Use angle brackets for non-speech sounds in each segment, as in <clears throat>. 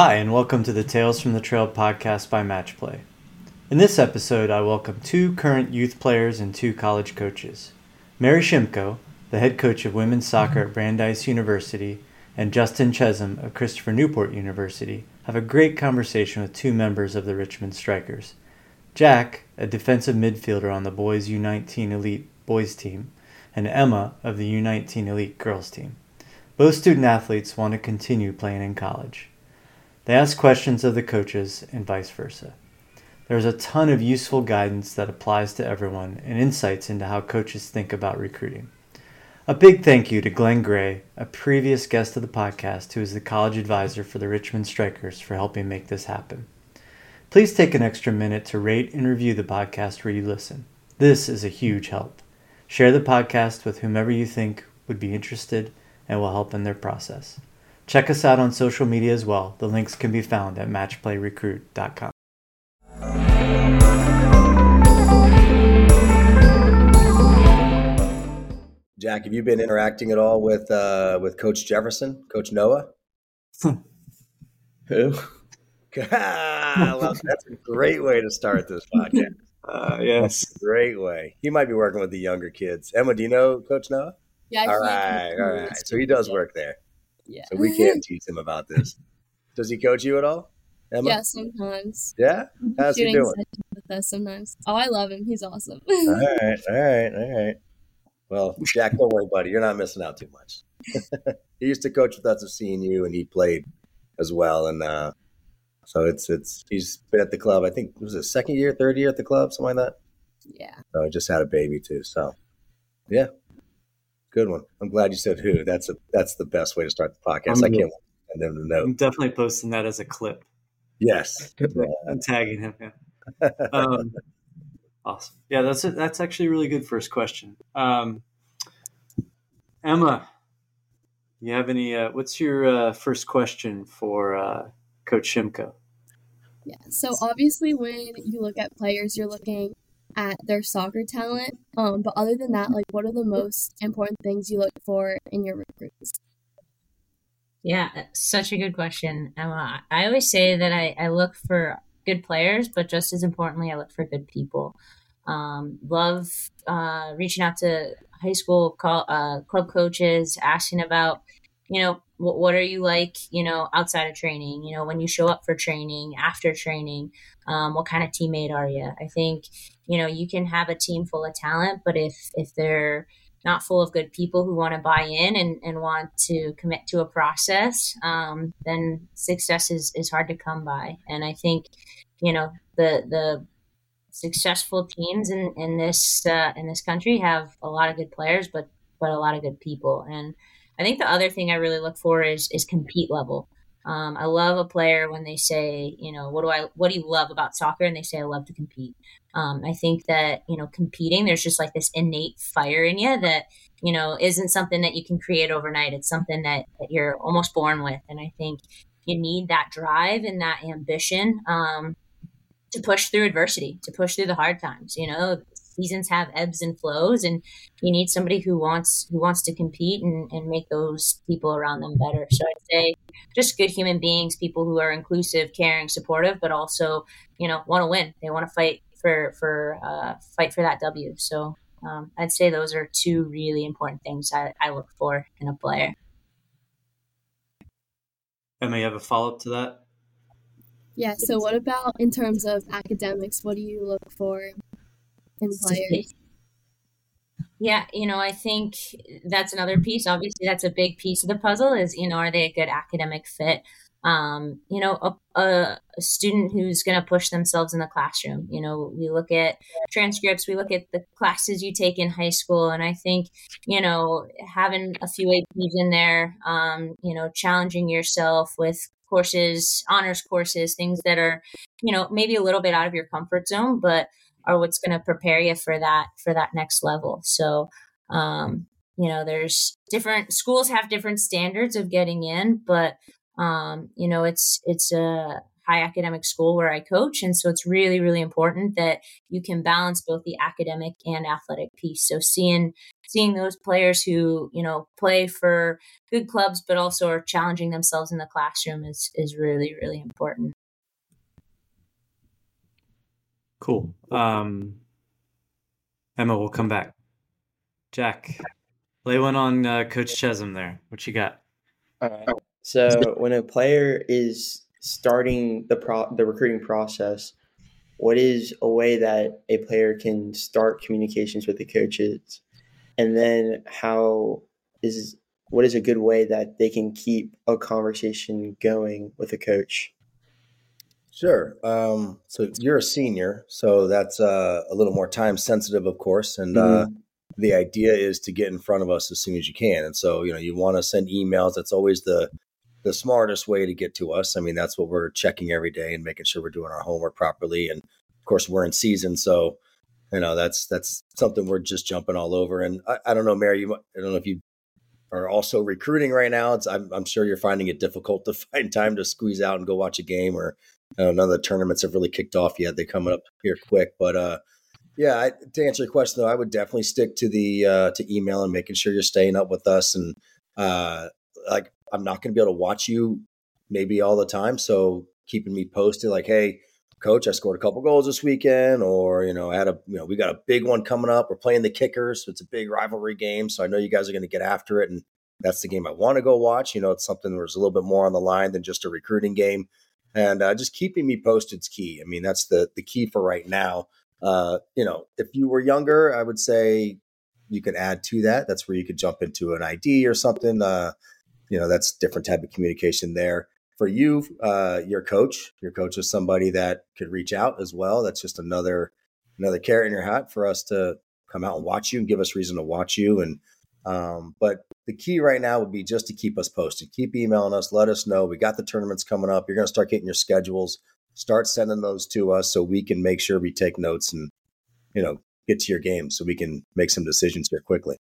Hi, and welcome to the Tales from the Trail podcast by Matchplay. In this episode, I welcome two current youth players and two college coaches. Mary Shimko, the head coach of women's soccer at Brandeis University, and Justin Chezem of Christopher Newport University have a great conversation with two members of the Richmond Strikers. Jack, a defensive midfielder on the boys U19 Elite boys team, and Emma of the U19 Elite girls team. Both student athletes want to continue playing in college. They ask questions of the coaches and vice versa. There's a ton of useful guidance that applies to everyone and insights into how coaches think about recruiting. A big thank you to Glenn Gray, a previous guest of the podcast who is the college advisor for the Richmond Strikers, for helping make this happen. Please take an extra minute to rate and review the podcast where you listen. This is a huge help. Share the podcast with whomever you think would be interested and will help in their process. Check us out on social media as well. The links can be found at matchplayrecruit.com. Jack, have you been interacting at all with uh, with Coach Jefferson, Coach Noah? Who? <laughs> well, that's a great way to start this <laughs> podcast. Uh, yes. Great way. He might be working with the younger kids. Emma, do you know Coach Noah? Yeah. All right, all right. So he does work there. Yeah. So we can't teach him about this. <laughs> Does he coach you at all? Emma? Yeah, sometimes. Yeah? How's he doing? with us sometimes. Oh, I love him. He's awesome. All right, <laughs> all right, all right. Well, Jack, don't worry, buddy. You're not missing out too much. <laughs> he used to coach with us at CNU, and he played as well. And uh, so it's it's he's been at the club. I think it was his second year, third year at the club, something like that. yeah. So I just had a baby too. So yeah, good one. I'm glad you said who. That's a that's the best way to start the podcast. I I'm can't wait to send them to know. I'm definitely posting that as a clip. Yes. I'm tagging him. Yeah. <laughs> Um, awesome. Yeah, that's a, that's actually a really good first question. Um, Emma, you have any? Uh, what's your uh, first question for uh, Coach Shimko? Yeah. So obviously, when you look at players, you're looking at their soccer talent. Um, but other than that, like, what are the most important things you look for in your recruits? Yeah, such a good question, Emma. I always say that I, I look for good players, but just as importantly, I look for good people. Um, love uh, reaching out to high school call, uh, club coaches, asking about, you know, what, what are you like, you know, outside of training? You know, when you show up for training, after training, um, what kind of teammate are you? I think, you know, you can have a team full of talent, but if if they're not full of good people who want to buy in and, and want to commit to a process, um, then success is, is hard to come by. And I think, you know, the the successful teams in, in this uh, in this country have a lot of good players, but but a lot of good people. And I think the other thing I really look for is is compete level. Um, I love a player when they say, you know, what do I, what do you love about soccer? And they say, I love to compete. Um, I think that, you know, competing, there's just like this innate fire in you that, you know, isn't something that you can create overnight. It's something that, that you're almost born with. And I think you need that drive and that ambition um, to push through adversity, to push through the hard times. You know, seasons have ebbs and flows and you need somebody who wants who wants to compete and, and make those people around them better so i'd say just good human beings people who are inclusive caring supportive but also you know want to win they want to fight for for uh, fight for that w so um, i'd say those are two really important things I, I look for in a player Emma, you have a follow up to that? Yeah. So what about in terms of academics? What do you look for in players? Yeah, you know, I think that's another piece. Obviously, that's a big piece of the puzzle. Is you know, are they a good academic fit? Um, you know, a, a, a student who's going to push themselves in the classroom. You know, we look at transcripts, we look at the classes you take in high school, and I think you know having a few APs in there, um, you know, challenging yourself with courses, honors courses, things that are, you know, maybe a little bit out of your comfort zone, but are what's going to prepare you for that for that next level. So, um, you know, there's different schools have different standards of getting in, but um, you know, it's it's a high academic school where I coach, and so it's really really important that you can balance both the academic and athletic piece. So seeing seeing those players who you know play for good clubs but also are challenging themselves in the classroom is is really really important cool. Um emma we'll come back. Jack lay one on uh, coach chezem there. What you got? All right. So when a player is starting the pro the recruiting process what is a way that a player can start communications with the coaches? And then how is what is a good way that they can keep a conversation going with a coach sure um, so you're a senior so that's uh, a little more time sensitive of course and uh, mm-hmm. uh, the idea is to get in front of us as soon as you can and so you know you want to send emails that's always the the smartest way to get to us. I mean, that's what we're checking every day and making sure we're doing our homework properly. And of course, we're in season, so you know that's that's something we're just jumping all over. And I, I don't know, Mary, you, I don't know if you are also recruiting right now. It's, I'm, I'm sure you're finding it difficult to <laughs> find time to squeeze out and go watch a game, or know, none of the tournaments have really kicked off yet. They're coming up here quick, but uh, yeah, I, to answer your question though, I would definitely stick to the uh, to email and making sure you're staying up with us and uh, like I'm not going to be able to watch you maybe all the time. So keeping me posted, like, hey, coach, I scored a couple goals this weekend, or you know, I had a you know, we got a big one coming up. We're playing the Kickers, so it's a big rivalry game. So I know you guys are going to get after it, and that's the game I want to go watch. You know, it's something where there's a little bit more on the line than just a recruiting game, and uh, just keeping me posted is key. I mean, that's the the key for right now. Uh, you know, if you were younger, I would say you could add to that. That's where you could jump into an ID or something. Uh, you know that's different type of communication there for you uh, your coach your coach is somebody that could reach out as well that's just another another carrot in your hat for us to come out and watch you and give us reason to watch you and um, but the key right now would be just to keep us posted. Keep emailing us. Let us know. We got the tournaments coming up. You're going to start getting your schedules. Start sending those to us so we can make sure we take notes and you know get to your game so we can make some decisions here quickly.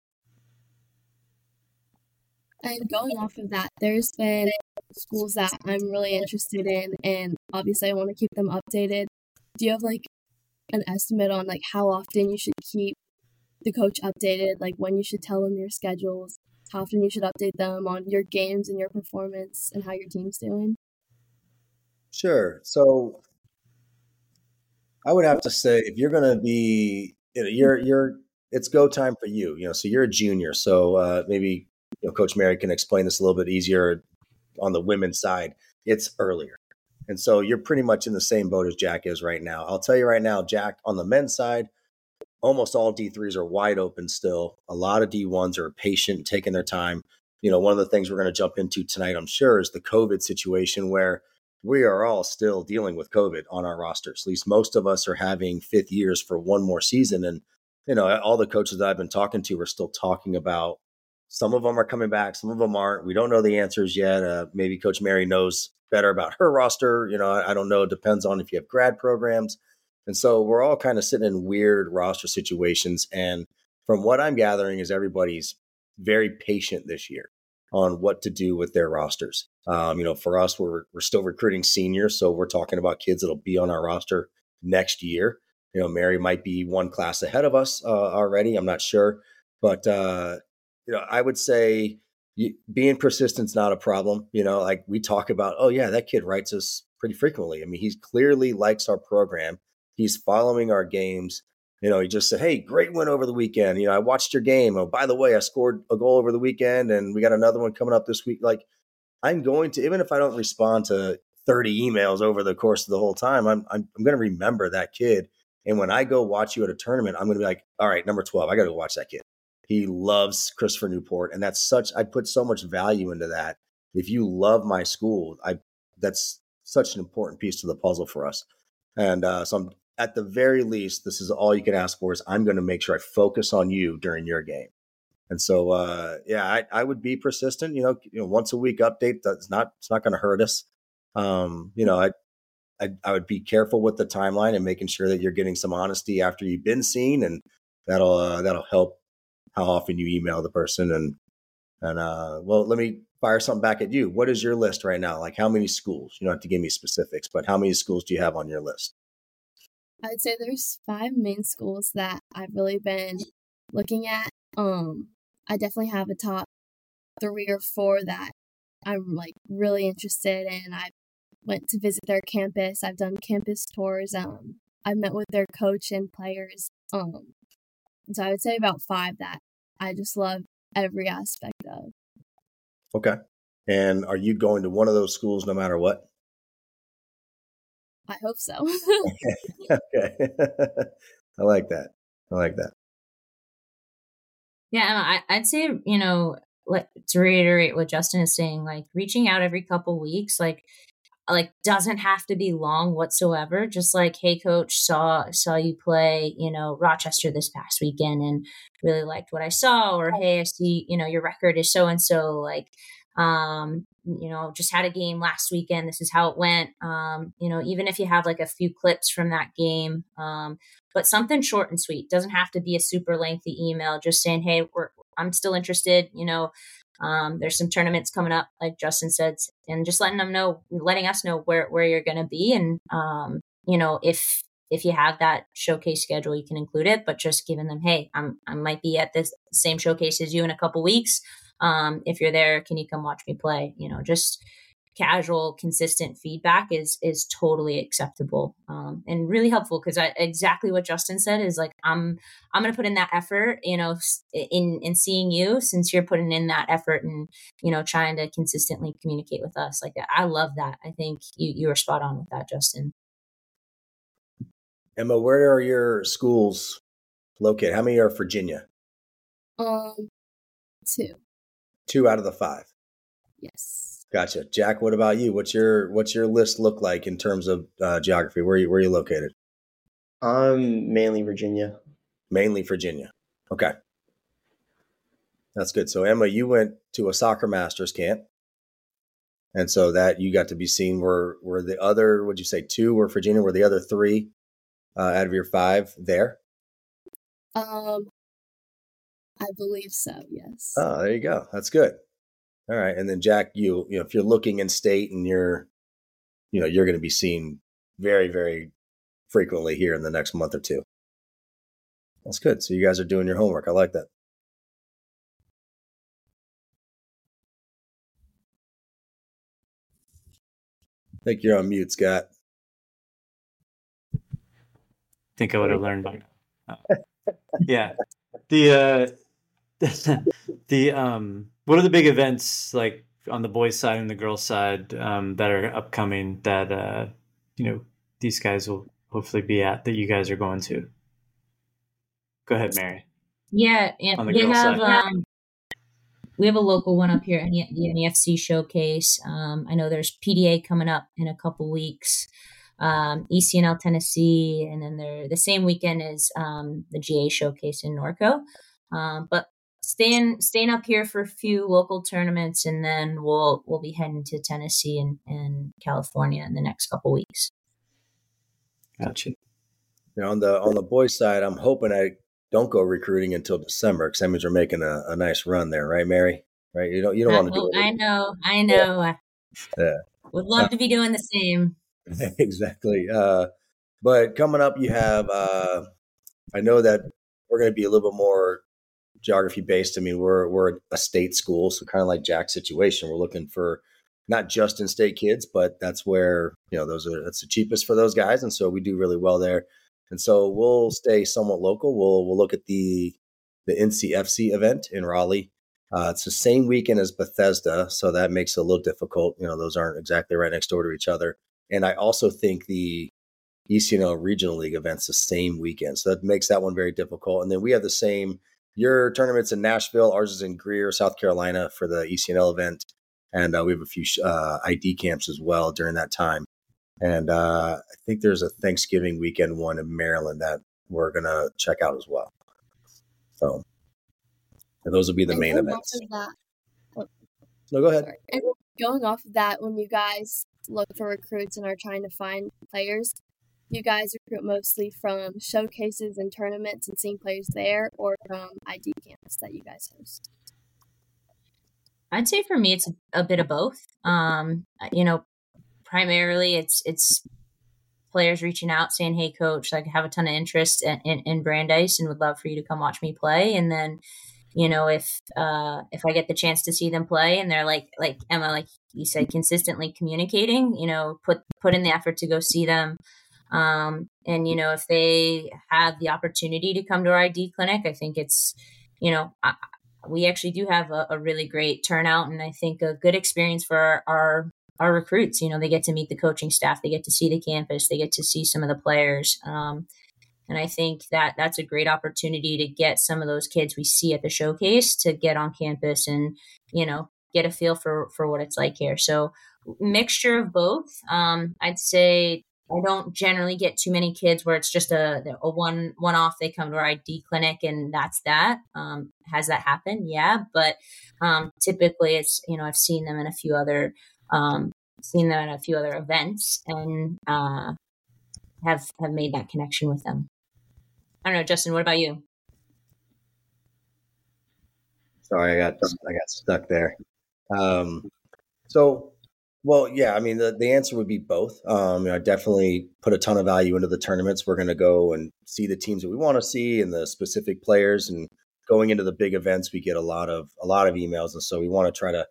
And going off of that, there's been schools that I'm really interested in, and obviously I want to keep them updated. Do you have like an estimate on like how often you should keep the coach updated, like when you should tell them your schedules, how often you should update them on your games and your performance and how your team's doing? Sure. So I would have to say if you're going to be, you know, you're you're it's go time for you. You know, so you're a junior, so uh, maybe you know, Coach Mary can explain this a little bit easier on the women's side. It's earlier. And so you're pretty much in the same boat as Jack is right now. I'll tell you right now, Jack, on the men's side, almost all D3s are wide open still. A lot of D1s are patient, taking their time. You know, one of the things we're going to jump into tonight, I'm sure, is the COVID situation where we are all still dealing with COVID on our rosters. At least most of us are having fifth years for one more season. And, you know, all the coaches that I've been talking to are still talking about some of them are coming back, some of them aren't. We don't know the answers yet. Uh, maybe Coach Mary knows better about her roster. You know, I, I don't know. It depends on if you have grad programs. And so we're all kind of sitting in weird roster situations. And from what I'm gathering, is everybody's very patient this year on what to do with their rosters. Um, you know, for us, we're we're still recruiting seniors, so we're talking about kids that'll be on our roster next year. You know, Mary might be one class ahead of us uh, already. I'm not sure, but uh, you know, I would say you, being persistent is not a problem. You know, like we talk about, oh yeah, that kid writes us pretty frequently. I mean, he clearly likes our program. He's following our games. You know, he just said, "Hey, great win over the weekend. You know, I watched your game. Oh, by the way, I scored a goal over the weekend, and we got another one coming up this week." Like, I'm going to, even if I don't respond to 30 emails over the course of the whole time, I'm I'm, I'm going to remember that kid. And when I go watch you at a tournament, I'm going to be like, "All right, number 12, I got to go watch that kid." He loves Christopher Newport, and that's such. I put so much value into that. If you love my school, I that's such an important piece to the puzzle for us. And uh, so, I'm, at the very least, this is all you can ask for. Is I'm going to make sure I focus on you during your game. And so, uh, yeah, I, I would be persistent. You know, you know, once a week update. That's not. It's not going to hurt us. Um, you know, I, I, I would be careful with the timeline and making sure that you're getting some honesty after you've been seen, and that'll uh, that'll help how often you email the person and and uh well let me fire something back at you what is your list right now like how many schools you don't have to give me specifics but how many schools do you have on your list i'd say there's five main schools that i've really been looking at Um, I definitely have a top three or four that I'm like really interested in. I went to visit their campus. I've done campus tours. Um, I've met with their coach and players. Um, so I would say about five that I just love every aspect of. Okay. And are you going to one of those schools no matter what? I hope so. <laughs> okay. <laughs> I like that. I like that. Yeah, I, I'd say, you know, like to reiterate what Justin is saying, like reaching out every couple weeks, like like doesn't have to be long whatsoever just like hey coach saw saw you play you know rochester this past weekend and really liked what i saw or hey i see you know your record is so and so like um you know just had a game last weekend this is how it went um you know even if you have like a few clips from that game um but something short and sweet doesn't have to be a super lengthy email just saying hey i'm still interested you know um, there's some tournaments coming up, like Justin said, and just letting them know, letting us know where where you're going to be, and um, you know if if you have that showcase schedule, you can include it. But just giving them, hey, I'm I might be at this same showcase as you in a couple weeks. Um, if you're there, can you come watch me play? You know, just casual, consistent feedback is is totally acceptable um, and really helpful because exactly what Justin said is like I'm I'm gonna put in that effort, you know, in in seeing you since you're putting in that effort and you know trying to consistently communicate with us. Like I love that. I think you you are spot on with that, Justin. Emma, where are your schools located? How many are Virginia? Um, two. Two out of the five. Yes. Gotcha, Jack. What about you? What's your what's your list look like in terms of uh, geography? Where are you where are you located? I'm mainly Virginia. Mainly Virginia. Okay, that's good. So Emma, you went to a soccer masters camp, and so that you got to be seen. Were were the other? Would you say two were Virginia? Were the other three uh, out of your five there? Um, I believe so. Yes. Oh, there you go. That's good. All right, and then Jack, you you know if you're looking in state and you're, you know, you're going to be seen very very frequently here in the next month or two. That's good. So you guys are doing your homework. I like that. I think you're on mute, Scott. I think I would have learned by now. Uh, yeah. The uh <laughs> the um what are the big events like on the boys side and the girls side um, that are upcoming that uh, you know these guys will hopefully be at that you guys are going to? Go ahead mary. Yeah, yeah we have um, we have a local one up here the nefc showcase. Um, i know there's pda coming up in a couple weeks. Um, ecnl tennessee and then they're the same weekend as um, the ga showcase in norco. Um, but staying staying up here for a few local tournaments and then we'll we'll be heading to Tennessee and, and California in the next couple weeks. Gotcha. You know, on the on the boys side, I'm hoping I don't go recruiting until December because that means we're making a, a, nice run there, right, Mary? Right? You don't you don't want to do it. I know, I know. Yeah. yeah. Would love uh, to be doing the same. <laughs> exactly. Uh, but coming up, you have. Uh, I know that we're going to be a little bit more geography based. I mean, we're we're a state school, so kind of like Jack's situation, we're looking for not just in state kids, but that's where you know those are that's the cheapest for those guys, and so we do really well there. And so we'll stay somewhat local. We'll we'll look at the the NCFC event in Raleigh. Uh, it's the same weekend as Bethesda, so that makes it a little difficult. You know, those aren't exactly right next door to each other. And I also think the ECNL Regional League events the same weekend, so that makes that one very difficult. And then we have the same your tournament's in Nashville. Ours is in Greer, South Carolina for the ECNL event. And uh, we have a few uh, ID camps as well during that time. And uh, I think there's a Thanksgiving weekend one in Maryland that we're going to check out as well. So those will be the and main events. Oh, no, go ahead. And going off of that, when you guys look for recruits and are trying to find players, you guys recruit mostly from showcases and tournaments and seeing players there or from ID camps that you guys host? I'd say for me, it's a bit of both. Um, you know, primarily it's it's players reaching out saying, "Hey, coach, like I have a ton of interest in, in, in Brandeis and would love for you to come watch me play." And then, you know, if uh, if I get the chance to see them play and they're like like Emma, like you said, consistently communicating, you know, put put in the effort to go see them. Um, and you know, if they have the opportunity to come to our ID clinic, I think it's, you know, I, we actually do have a, a, really great turnout, and I think a good experience for our, our our recruits. You know, they get to meet the coaching staff, they get to see the campus, they get to see some of the players. Um, and I think that that's a great opportunity to get some of those kids we see at the showcase to get on campus and, you know, get a feel for, for what it's like here. So mixture of both. Um, I'd say I don't generally get too many kids where it's just a, a one one off. They come to our ID clinic and that's that. Um, has that happened? Yeah, but um, typically it's you know I've seen them in a few other um, seen them at a few other events and uh, have have made that connection with them. I don't know, Justin. What about you? Sorry, I got I got stuck there. Um, so, well, yeah, I mean, the, the answer would be both. Um, you know, I definitely put a ton of value into the tournaments. We're going to go and see the teams that we want to see and the specific players. And going into the big events, we get a lot of a lot of emails, and so we want to try to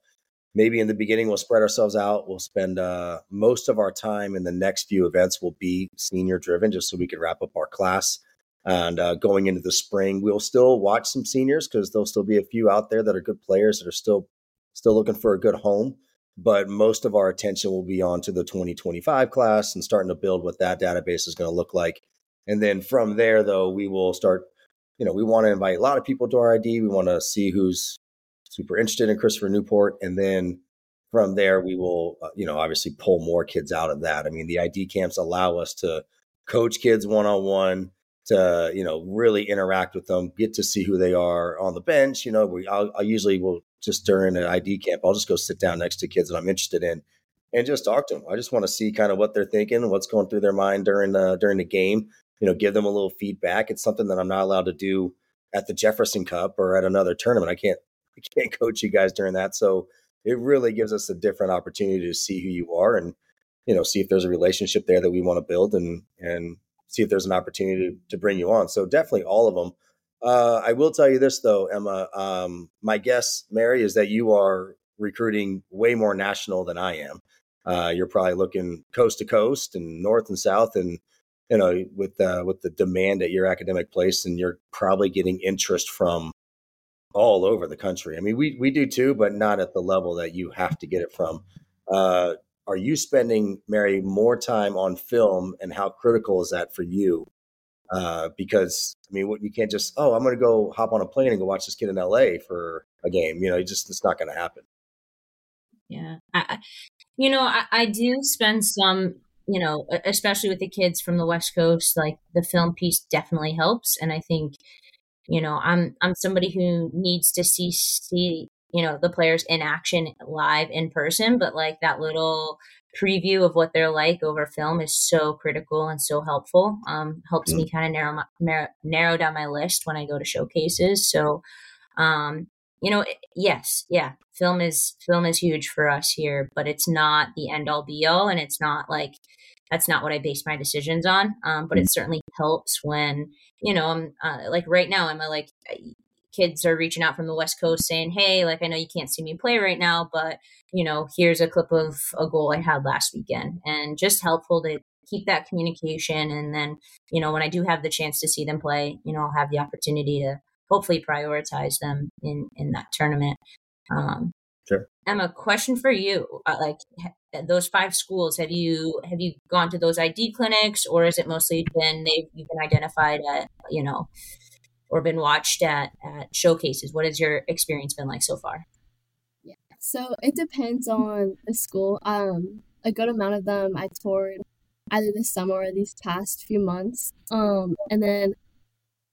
maybe in the beginning we'll spread ourselves out. We'll spend uh, most of our time in the next few events will be senior driven, just so we can wrap up our class. And uh, going into the spring, we'll still watch some seniors because there'll still be a few out there that are good players that are still still looking for a good home. But most of our attention will be on to the 2025 class and starting to build what that database is going to look like. And then from there, though, we will start. You know, we want to invite a lot of people to our ID. We want to see who's super interested in Christopher Newport, and then from there we will, uh, you know, obviously pull more kids out of that. I mean, the ID camps allow us to coach kids one on one to you know really interact with them get to see who they are on the bench you know we i usually will just during an id camp i'll just go sit down next to kids that i'm interested in and just talk to them i just want to see kind of what they're thinking what's going through their mind during the during the game you know give them a little feedback it's something that i'm not allowed to do at the jefferson cup or at another tournament i can't i can't <laughs> coach you guys during that so it really gives us a different opportunity to see who you are and you know see if there's a relationship there that we want to build and and see if there's an opportunity to, to bring you on. So definitely all of them. Uh, I will tell you this though, Emma. Um, my guess, Mary, is that you are recruiting way more national than I am. Uh, you're probably looking coast to coast and north and south, and you know, with uh, with the demand at your academic place, and you're probably getting interest from all over the country. I mean, we we do too, but not at the level that you have to get it from. Uh, are you spending Mary more time on film, and how critical is that for you? Uh, because I mean, what you can't just oh, I'm going to go hop on a plane and go watch this kid in L.A. for a game. You know, just it's not going to happen. Yeah, I, you know, I, I do spend some you know, especially with the kids from the West Coast, like the film piece definitely helps. And I think, you know, I'm I'm somebody who needs to see see you know the players in action live in person but like that little preview of what they're like over film is so critical and so helpful. Um, helps me kind of narrow, my, narrow down my list when i go to showcases. So um, you know yes yeah film is film is huge for us here but it's not the end all be all and it's not like that's not what i base my decisions on. Um, but it mm. certainly helps when you know i'm uh, like right now i'm a, like kids are reaching out from the West Coast saying, Hey, like, I know you can't see me play right now, but, you know, here's a clip of a goal I had last weekend. And just helpful to keep that communication. And then, you know, when I do have the chance to see them play, you know, I'll have the opportunity to hopefully prioritize them in, in that tournament. Um, sure. Emma, question for you. Uh, like those five schools, have you, have you gone to those ID clinics or is it mostly been, they've, you've been identified at, you know, or been watched at, at showcases? What has your experience been like so far? Yeah, so it depends on the school. Um, a good amount of them I toured either this summer or these past few months. Um, and then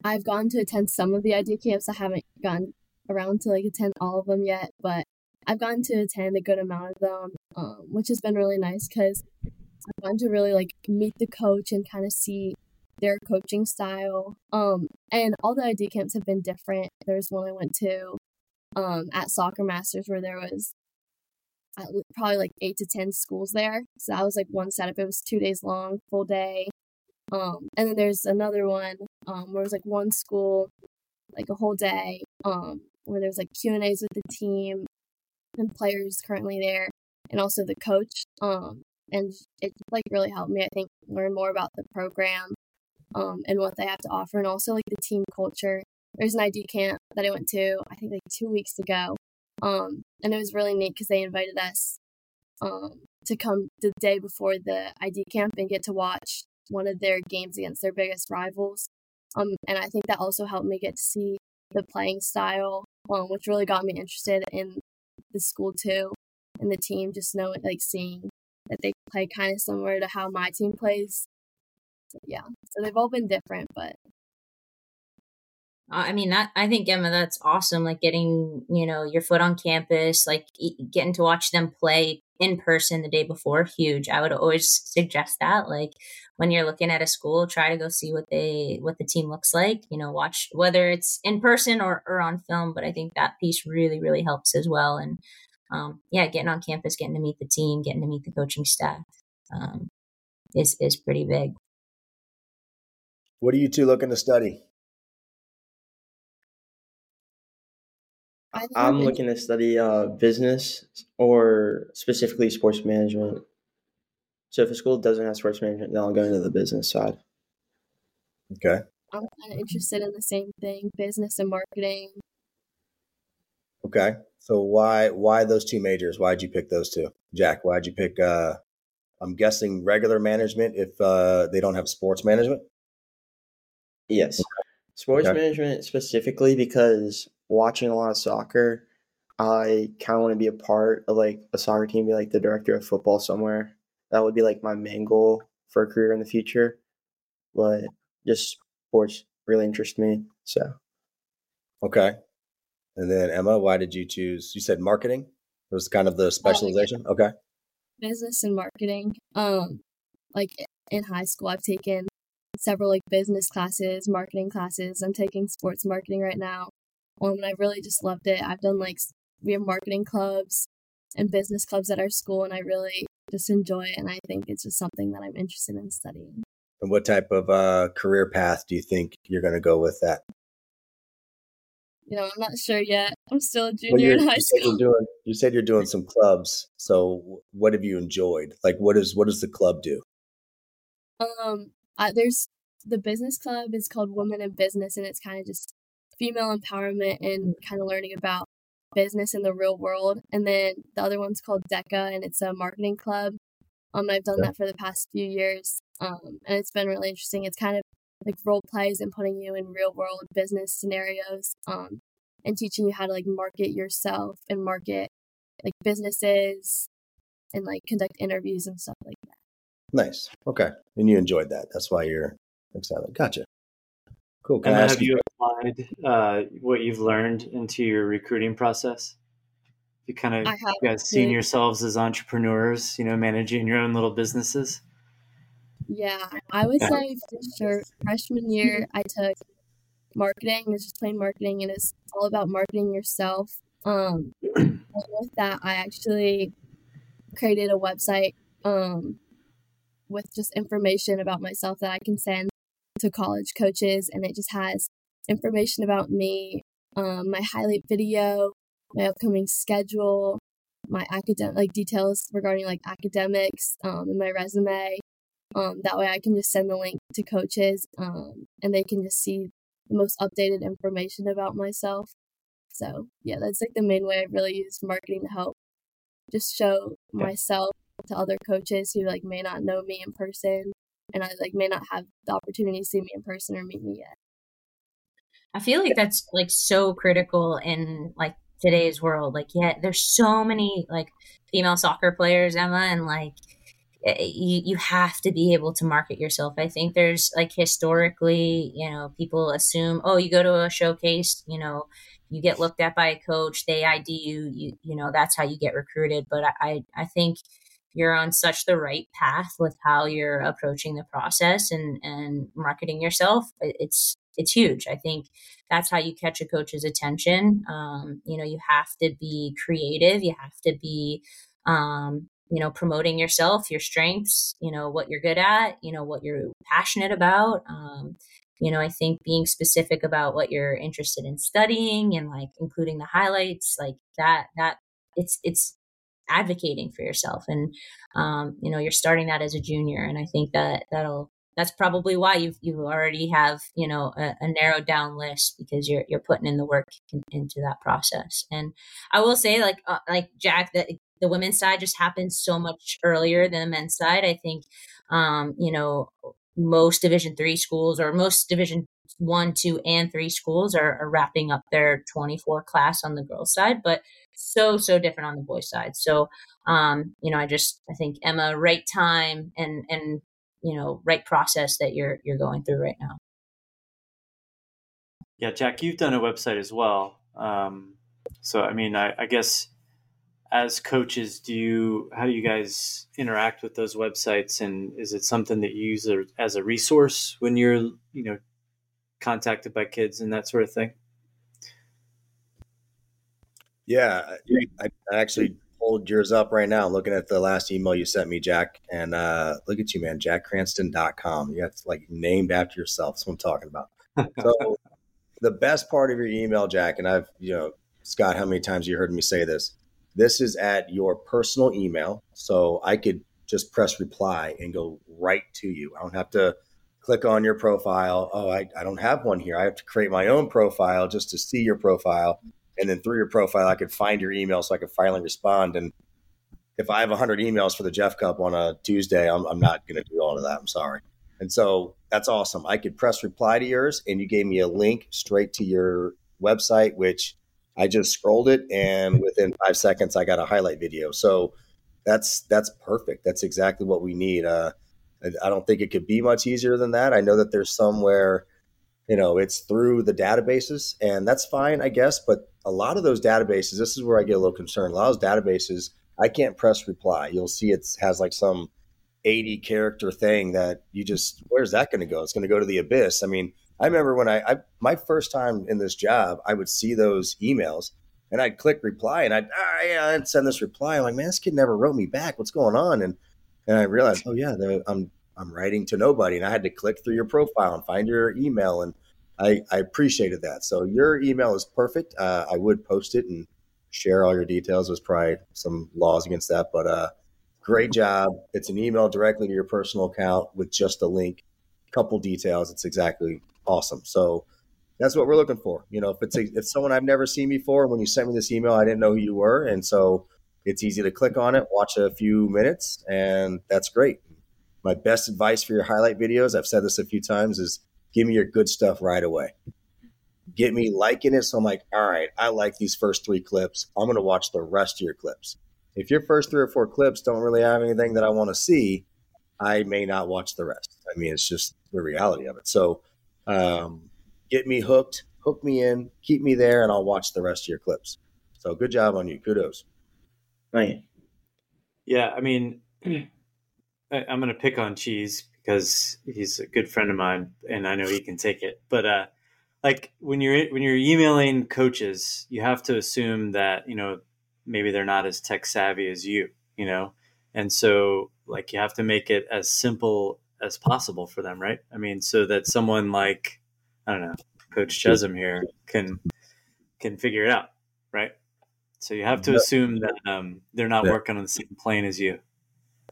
I've gone to attend some of the ID camps. I haven't gone around to like attend all of them yet, but I've gotten to attend a good amount of them, um, which has been really nice because I've gotten to really like meet the coach and kind of see their coaching style. Um, and all the ID camps have been different. There's one I went to um, at Soccer Masters where there was probably like eight to ten schools there. So that was like one setup. It was two days long, full day. Um, and then there's another one um, where it was like one school, like a whole day, um, where there's like Q and A's with the team and players currently there, and also the coach. Um, and it like really helped me, I think, learn more about the program, um, and what they have to offer, and also like the team culture. There's an ID camp that I went to, I think like two weeks ago, um, and it was really neat because they invited us, um, to come the day before the ID camp and get to watch one of their games against their biggest rivals. Um, and I think that also helped me get to see the playing style, um, which really got me interested in the school too, and the team. Just knowing, like, seeing that they play kind of similar to how my team plays. Yeah, so they've all been different, but I mean that I think Emma that's awesome like getting you know your foot on campus like getting to watch them play in person the day before huge. I would always suggest that like when you're looking at a school try to go see what they what the team looks like you know watch whether it's in person or, or on film but I think that piece really really helps as well and um, yeah getting on campus getting to meet the team getting to meet the coaching staff um, is is pretty big what are you two looking to study I'm looking to study uh, business or specifically sports management. So if a school doesn't have sports management, then I'll go into the business side. Okay. I'm kind of interested in the same thing, business and marketing. Okay. So why why those two majors? Why'd you pick those two? Jack, why'd you pick uh I'm guessing regular management if uh they don't have sports management? Yes. Sports okay. management specifically because watching a lot of soccer, I kind of want to be a part of like a soccer team, be like the director of football somewhere. That would be like my main goal for a career in the future. But just sports really interest me. So, okay. And then Emma, why did you choose? You said marketing it was kind of the oh, specialization. Okay. Business and marketing. Um, like in high school, I've taken several like business classes, marketing classes. I'm taking sports marketing right now. Um, and I really just loved it. I've done like we have marketing clubs and business clubs at our school, and I really just enjoy it. And I think it's just something that I'm interested in studying. And what type of uh, career path do you think you're going to go with that? You know, I'm not sure yet. I'm still a junior well, in high you school. Said doing, you said you're doing some clubs. So, what have you enjoyed? Like, what is what does the club do? Um, I, there's the business club is called Women in Business, and it's kind of just female empowerment and kind of learning about business in the real world. And then the other one's called DECA and it's a marketing club. Um, I've done that for the past few years. Um, and it's been really interesting. It's kind of like role plays and putting you in real world business scenarios. Um, and teaching you how to like market yourself and market like businesses and like conduct interviews and stuff like that. Nice. Okay. And you enjoyed that. That's why you're excited. Gotcha. Cool. Can and have you applied uh, what you've learned into your recruiting process? You kind of you guys seen yourselves as entrepreneurs, you know, managing your own little businesses. Yeah, I would say for sure. Freshman year, I took marketing. It's just plain marketing, and it's all about marketing yourself. Um, <clears throat> with that, I actually created a website um, with just information about myself that I can send to college coaches, and it just has information about me, um, my highlight video, my upcoming schedule, my academic like details regarding like academics, um, and my resume. Um, that way, I can just send the link to coaches, um, and they can just see the most updated information about myself. So yeah, that's like the main way I really use marketing to help just show myself to other coaches who like may not know me in person and I like may not have the opportunity to see me in person or meet me yet. I feel like that's like so critical in like today's world. Like, yeah, there's so many like female soccer players, Emma, and like you you have to be able to market yourself. I think there's like historically, you know, people assume, oh, you go to a showcase, you know, you get looked at by a coach, they ID you, you you know, that's how you get recruited. But I I think you're on such the right path with how you're approaching the process and and marketing yourself it's it's huge. I think that's how you catch a coach's attention. Um, you know you have to be creative. You have to be um, you know promoting yourself your strengths you know what you're good at you know what you're passionate about. Um, you know, I think being specific about what you're interested in studying and like including the highlights, like that, that it's, it's advocating for yourself. And, um, you know, you're starting that as a junior. And I think that that'll, that's probably why you've, you already have, you know, a, a, narrowed down list because you're, you're putting in the work in, into that process. And I will say like, uh, like Jack, that the women's side just happens so much earlier than the men's side. I think, um, you know, most division three schools or most division one two and three schools are, are, wrapping up their 24 class on the girls side but so so different on the boys side. So um you know i just i think emma right time and and you know right process that you're you're going through right now. Yeah jack you've done a website as well. Um so i mean i, I guess as coaches do you how do you guys interact with those websites? And is it something that you use as a resource when you're you know contacted by kids and that sort of thing yeah i, I actually pulled yours up right now looking at the last email you sent me jack and uh, look at you man jackcranston.com you got like named after yourself that's what i'm talking about <laughs> so the best part of your email jack and i've you know scott how many times you heard me say this this is at your personal email. So I could just press reply and go right to you. I don't have to click on your profile. Oh, I, I don't have one here. I have to create my own profile just to see your profile. And then through your profile, I could find your email so I could finally respond. And if I have 100 emails for the Jeff Cup on a Tuesday, I'm, I'm not going to do all of that. I'm sorry. And so that's awesome. I could press reply to yours, and you gave me a link straight to your website, which I just scrolled it, and within five seconds, I got a highlight video. So that's that's perfect. That's exactly what we need. Uh, I don't think it could be much easier than that. I know that there's somewhere, you know, it's through the databases, and that's fine, I guess. But a lot of those databases, this is where I get a little concerned. A lot of those databases, I can't press reply. You'll see it has like some 80 character thing that you just, where's that going to go? It's going to go to the abyss. I mean, I remember when I, I, my first time in this job, I would see those emails and I'd click reply and I'd, ah, yeah, I'd send this reply. I'm like, man, this kid never wrote me back. What's going on? And and I realized, oh yeah, I'm I'm writing to nobody, and I had to click through your profile and find your email, and I, I appreciated that. So your email is perfect. Uh, I would post it and share all your details. There's probably some laws against that, but uh, great job. It's an email directly to your personal account with just a link, couple details. It's exactly awesome. So that's what we're looking for. You know, if it's a, if someone I've never seen before, when you sent me this email, I didn't know who you were, and so it's easy to click on it, watch a few minutes, and that's great. My best advice for your highlight videos, I've said this a few times, is give me your good stuff right away. Get me liking it, so I'm like, all right, I like these first three clips. I'm going to watch the rest of your clips. If your first three or four clips don't really have anything that I want to see, I may not watch the rest. I mean, it's just the reality of it. So um, get me hooked, hook me in, keep me there, and I'll watch the rest of your clips. So good job on you. Kudos. Right. Yeah, I mean, <clears throat> I, am going to pick on Cheese because he's a good friend of mine, and I know he can take it. But uh, like when you're when you're emailing coaches, you have to assume that you know maybe they're not as tech savvy as you, you know, and so like you have to make it as simple as possible for them, right? I mean, so that someone like I don't know, Coach Chezem here can can figure it out, right? So you have to assume that um, they're not yeah. working on the same plane as you.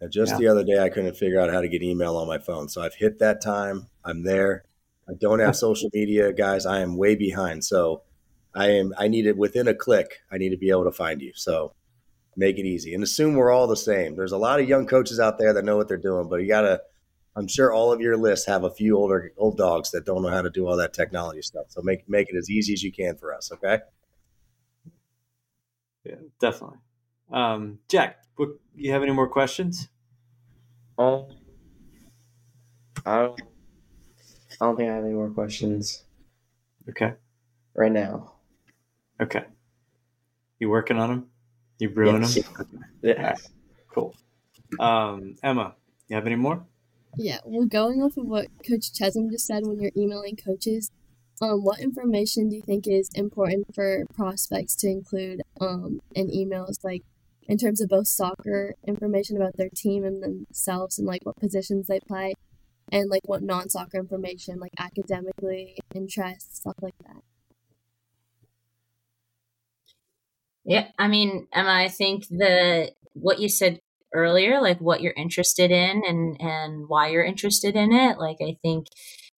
Yeah, just yeah. the other day, I couldn't figure out how to get email on my phone, so I've hit that time. I'm there. I don't have social media, guys. I am way behind. So I am. I need it within a click. I need to be able to find you. So make it easy and assume we're all the same. There's a lot of young coaches out there that know what they're doing, but you gotta I'm sure all of your lists have a few older old dogs that don't know how to do all that technology stuff. So make make it as easy as you can for us, okay? Yeah, definitely. Um, Jack, what, you have any more questions? Um, I don't, I don't think I have any more questions. Okay. Right now. Okay. You working on them? You brewing yes. them? Yeah. Right. Cool. Um, Emma, you have any more? Yeah, well, going off of what Coach Chezem just said when you're emailing coaches, um, what information do you think is important for prospects to include um, in emails, like in terms of both soccer information about their team and themselves and like what positions they play, and like what non soccer information, like academically, interests, stuff like that. Yeah, I mean, Emma, I think the what you said earlier, like what you're interested in and and why you're interested in it, like I think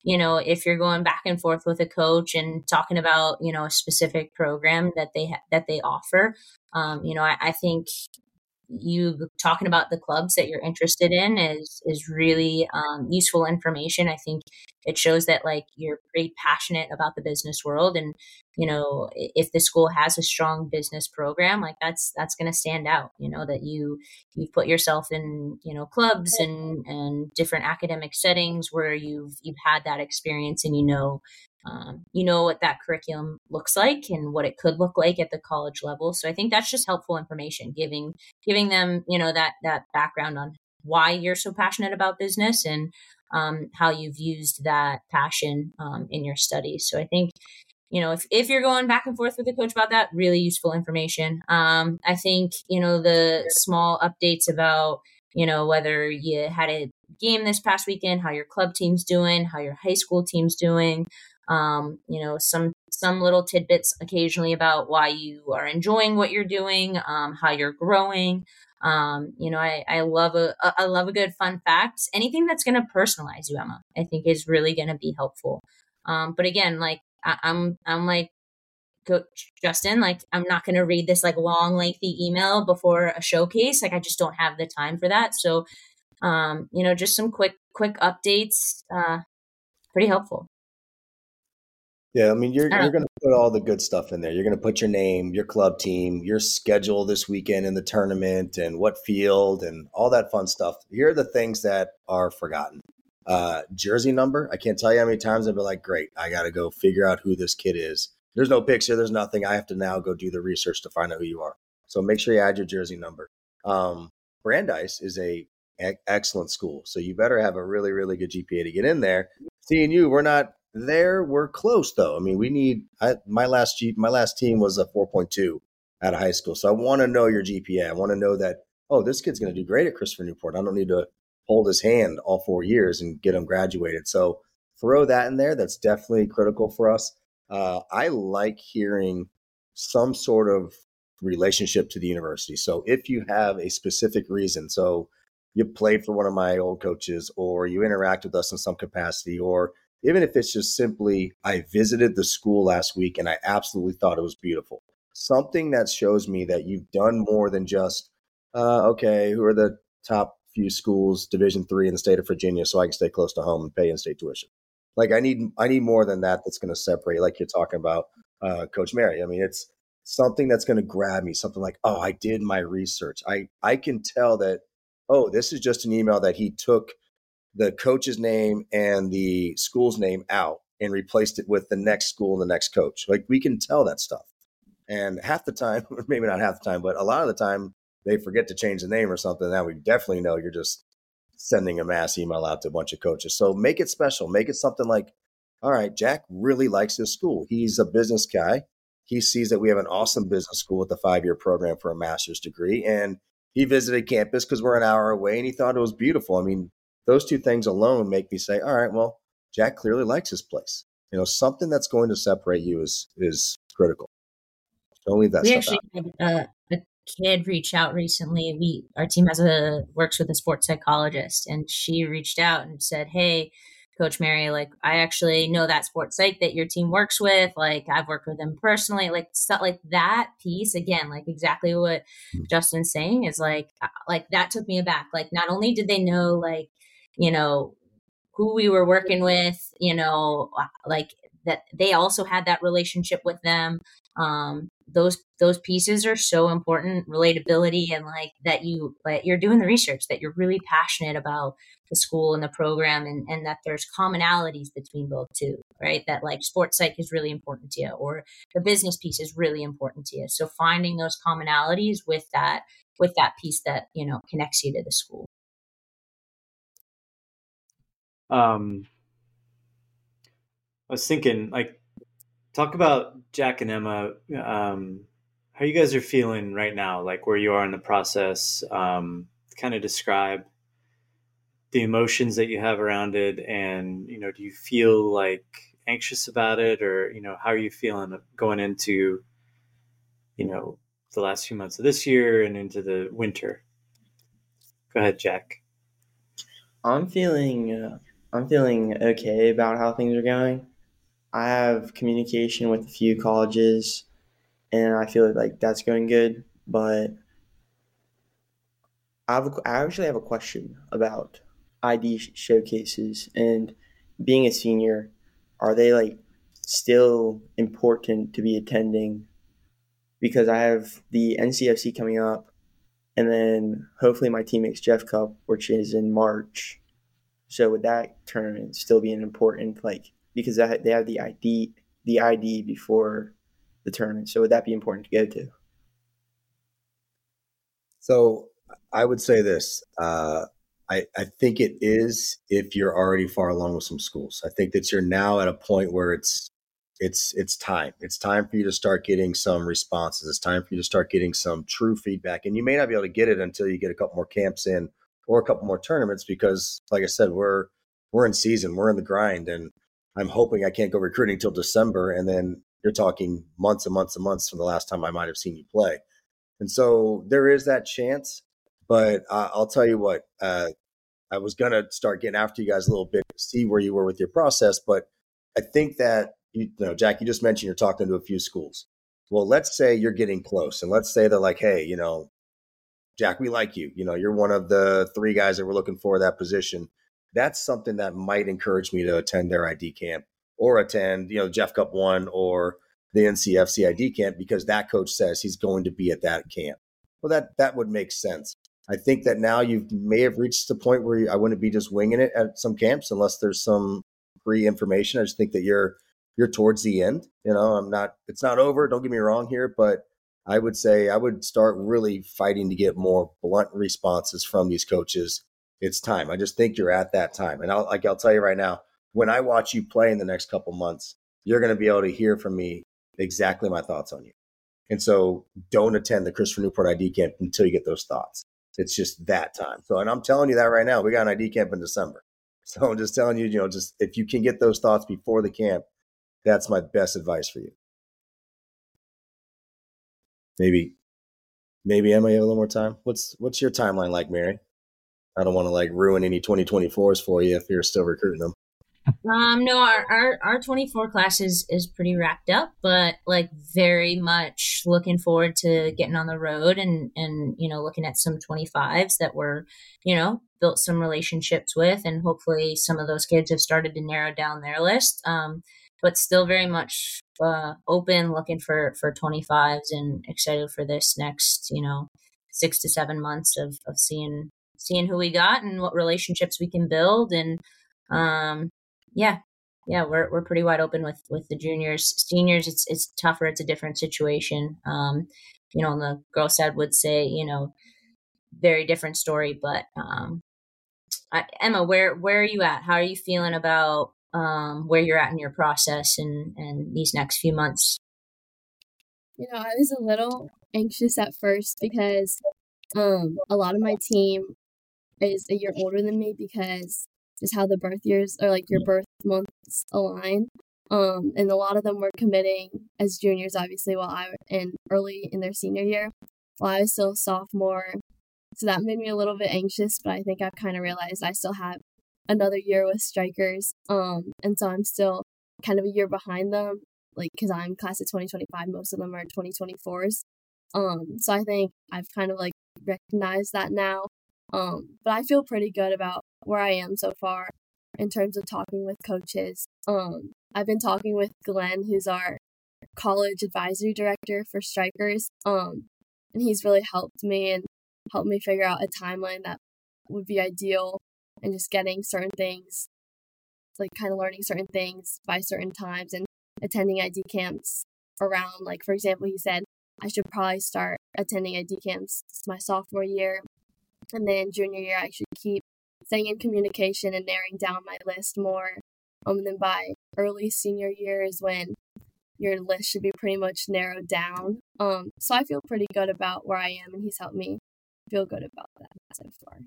you know if you're going back and forth with a coach and talking about you know a specific program that they ha- that they offer um, you know I, I, think you talking about the clubs that you're interested in is is really um, useful information. I think it shows that like you're pretty passionate about the business world, and you know if the school has a strong business program, like that's that's going to stand out. You know that you you've put yourself in you know clubs and and different academic settings where you've you've had that experience, and you know um, you know what that curriculum looks like and what it could look like at the college level. So i think that's just helpful information giving giving them you know that that background on why you're so passionate about business and um, how you've used that passion um, in your studies. So i think you know if, if you're going back and forth with the coach about that really useful information. Um, i think you know the small updates about you know whether you had a game this past weekend how your club team's doing how your high school team's doing um, you know some some little tidbits occasionally about why you are enjoying what you're doing um, how you're growing. Um, you know I, I love a I love a good fun fact. Anything that's going to personalize you emma i think is really going to be helpful. Um, but again like I, i'm i'm like justin like i'm not going to read this like long lengthy email before a showcase. Like i just don't have the time for that. So um, you know just some quick quick updates uh, pretty helpful yeah, I mean, you're you're going to put all the good stuff in there. You're going to put your name, your club team, your schedule this weekend in the tournament, and what field, and all that fun stuff. Here are the things that are forgotten. Uh, jersey number. I can't tell you how many times I've been like, "Great, I got to go figure out who this kid is." There's no picture. There's nothing. I have to now go do the research to find out who you are. So make sure you add your jersey number. Um, Brandeis is a excellent school, so you better have a really really good GPA to get in there. Seeing you, we're not there we're close though. I mean, we need I, my last G, my last team was a 4.2 out of high school. So I want to know your GPA. I want to know that oh, this kid's going to do great at Christopher Newport. I don't need to hold his hand all 4 years and get him graduated. So throw that in there. That's definitely critical for us. Uh, I like hearing some sort of relationship to the university. So if you have a specific reason, so you played for one of my old coaches or you interact with us in some capacity or even if it's just simply, I visited the school last week and I absolutely thought it was beautiful. Something that shows me that you've done more than just, uh, okay, who are the top few schools, Division three in the state of Virginia, so I can stay close to home and pay in-state tuition. Like I need, I need more than that. That's going to separate, like you're talking about, uh, Coach Mary. I mean, it's something that's going to grab me. Something like, oh, I did my research. I I can tell that. Oh, this is just an email that he took the coach's name and the school's name out and replaced it with the next school and the next coach. Like we can tell that stuff. And half the time, <laughs> maybe not half the time, but a lot of the time they forget to change the name or something. Now we definitely know you're just sending a mass email out to a bunch of coaches. So make it special. Make it something like, all right, Jack really likes this school. He's a business guy. He sees that we have an awesome business school with a five year program for a master's degree. And he visited campus because we're an hour away and he thought it was beautiful. I mean, those two things alone make me say, all right, well, Jack clearly likes his place. You know, something that's going to separate you is is critical. Don't leave that. We actually out. had a, a kid reach out recently. We our team has a works with a sports psychologist, and she reached out and said, "Hey, Coach Mary, like I actually know that sports psych that your team works with. Like I've worked with them personally. Like stuff like that piece again, like exactly what mm-hmm. Justin's saying is like uh, like that took me aback. Like not only did they know like you know, who we were working with, you know, uh, like that they also had that relationship with them. Um, those those pieces are so important, relatability and like that you like you're doing the research, that you're really passionate about the school and the program and, and that there's commonalities between both two, right? That like sports psych is really important to you or the business piece is really important to you. So finding those commonalities with that with that piece that, you know, connects you to the school. Um, I was thinking, like, talk about Jack and Emma. Um, how you guys are feeling right now, like where you are in the process. Um, kind of describe the emotions that you have around it, and you know, do you feel like anxious about it, or you know, how are you feeling going into, you know, the last few months of this year and into the winter? Go ahead, Jack. I'm feeling uh, I'm feeling okay about how things are going. I have communication with a few colleges, and I feel like that's going good. But I have actually have a question about ID showcases and being a senior. Are they like still important to be attending? Because I have the NCFC coming up, and then hopefully my team makes Jeff Cup, which is in March. So would that tournament still be an important like because they have the ID the ID before the tournament? So would that be important to go to? So I would say this. Uh, I, I think it is if you're already far along with some schools. I think that you're now at a point where it's it's it's time. It's time for you to start getting some responses. It's time for you to start getting some true feedback. And you may not be able to get it until you get a couple more camps in or a couple more tournaments because like I said, we're we're in season, we're in the grind and I'm hoping I can't go recruiting until December and then you're talking months and months and months from the last time I might have seen you play. And so there is that chance, but uh, I'll tell you what, uh, I was going to start getting after you guys a little bit, see where you were with your process. But I think that, you, you know, Jack, you just mentioned you're talking to a few schools. Well, let's say you're getting close and let's say they're like, hey, you know, Jack, we like you. You know, you're one of the three guys that we're looking for that position. That's something that might encourage me to attend their ID camp or attend, you know, Jeff Cup one or the NCFC ID camp because that coach says he's going to be at that camp. Well, that that would make sense. I think that now you may have reached the point where you, I wouldn't be just winging it at some camps unless there's some free information. I just think that you're you're towards the end. You know, I'm not. It's not over. Don't get me wrong here, but I would say I would start really fighting to get more blunt responses from these coaches. It's time. I just think you're at that time, and I'll like I'll tell you right now. When I watch you play in the next couple months, you're going to be able to hear from me exactly my thoughts on you. And so, don't attend the Christopher Newport ID camp until you get those thoughts. It's just that time. So, and I'm telling you that right now, we got an ID camp in December. <laughs> So I'm just telling you, you know, just if you can get those thoughts before the camp, that's my best advice for you. Maybe, maybe Emma, you have a little more time. What's what's your timeline like, Mary? I don't want to like ruin any 2024s for you if you're still recruiting them. Um, no, our, our, our 24 class is, is pretty wrapped up, but like very much looking forward to getting on the road and, and, you know, looking at some 25s that were, you know, built some relationships with, and hopefully some of those kids have started to narrow down their list. Um, but still very much, uh, open looking for, for 25s and excited for this next, you know, six to seven months of, of seeing, seeing who we got and what relationships we can build and, um, yeah, yeah, we're we're pretty wide open with with the juniors. Seniors, it's it's tougher. It's a different situation. Um, you know, on the girl side would say, you know, very different story. But um, I, Emma, where where are you at? How are you feeling about um, where you're at in your process and and these next few months? You know, I was a little anxious at first because um, a lot of my team is a year older than me because just how the birth years or like your birth months align. Um, and a lot of them were committing as juniors, obviously, while I was in early in their senior year, while I was still a sophomore. So that made me a little bit anxious, but I think I've kind of realized I still have another year with strikers. Um, and so I'm still kind of a year behind them, like because I'm class of 2025, most of them are 2024s. Um, so I think I've kind of like recognized that now. Um, but I feel pretty good about where I am so far in terms of talking with coaches. Um, I've been talking with Glenn, who's our college advisory director for strikers. Um, and he's really helped me and helped me figure out a timeline that would be ideal and just getting certain things, like kind of learning certain things by certain times and attending ID camps around, like, for example, he said I should probably start attending ID camps my sophomore year. And then junior year, I should keep staying in communication and narrowing down my list more. Um, and then by early senior year is when your list should be pretty much narrowed down. Um, so I feel pretty good about where I am, and he's helped me feel good about that so far.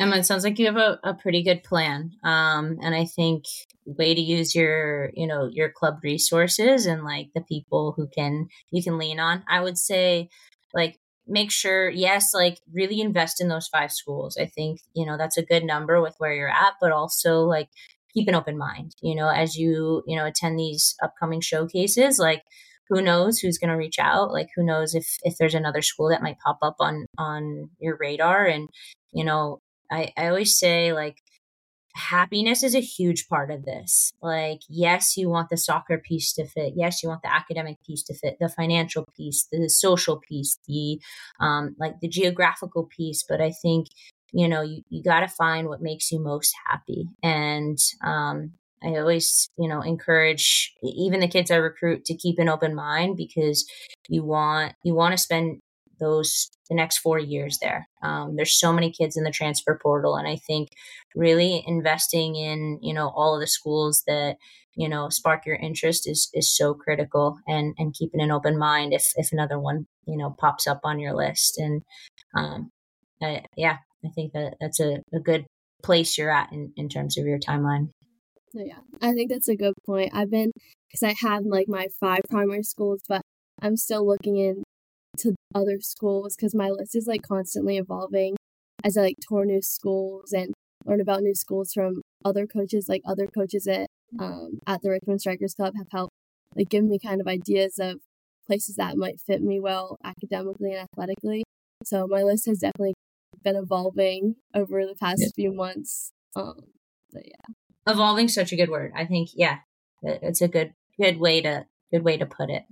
Emma, it sounds like you have a, a pretty good plan. Um, and I think way to use your, you know, your club resources and like the people who can you can lean on. I would say like make sure, yes, like really invest in those five schools. I think, you know, that's a good number with where you're at, but also like keep an open mind, you know, as you, you know, attend these upcoming showcases, like who knows who's going to reach out like who knows if if there's another school that might pop up on on your radar and you know I, I always say like happiness is a huge part of this. Like, yes, you want the soccer piece to fit. Yes, you want the academic piece to fit, the financial piece, the social piece, the um, like the geographical piece. But I think you know you, you got to find what makes you most happy. And um, I always you know encourage even the kids I recruit to keep an open mind because you want you want to spend those the next four years there. Um, there's so many kids in the transfer portal, and I think really investing in you know all of the schools that you know spark your interest is is so critical, and and keeping an open mind if if another one you know pops up on your list, and um, I, yeah, I think that that's a, a good place you're at in, in terms of your timeline. yeah, I think that's a good point. I've been because I have like my five primary schools, but I'm still looking in to other schools because my list is like constantly evolving as I like tour new schools and learn about new schools from other coaches. Like other coaches at um, at the Richmond Strikers Club have helped like give me kind of ideas of places that might fit me well academically and athletically. So my list has definitely been evolving over the past yeah. few months. Um, but yeah, evolving such a good word. I think yeah, it's a good good way to good way to put it.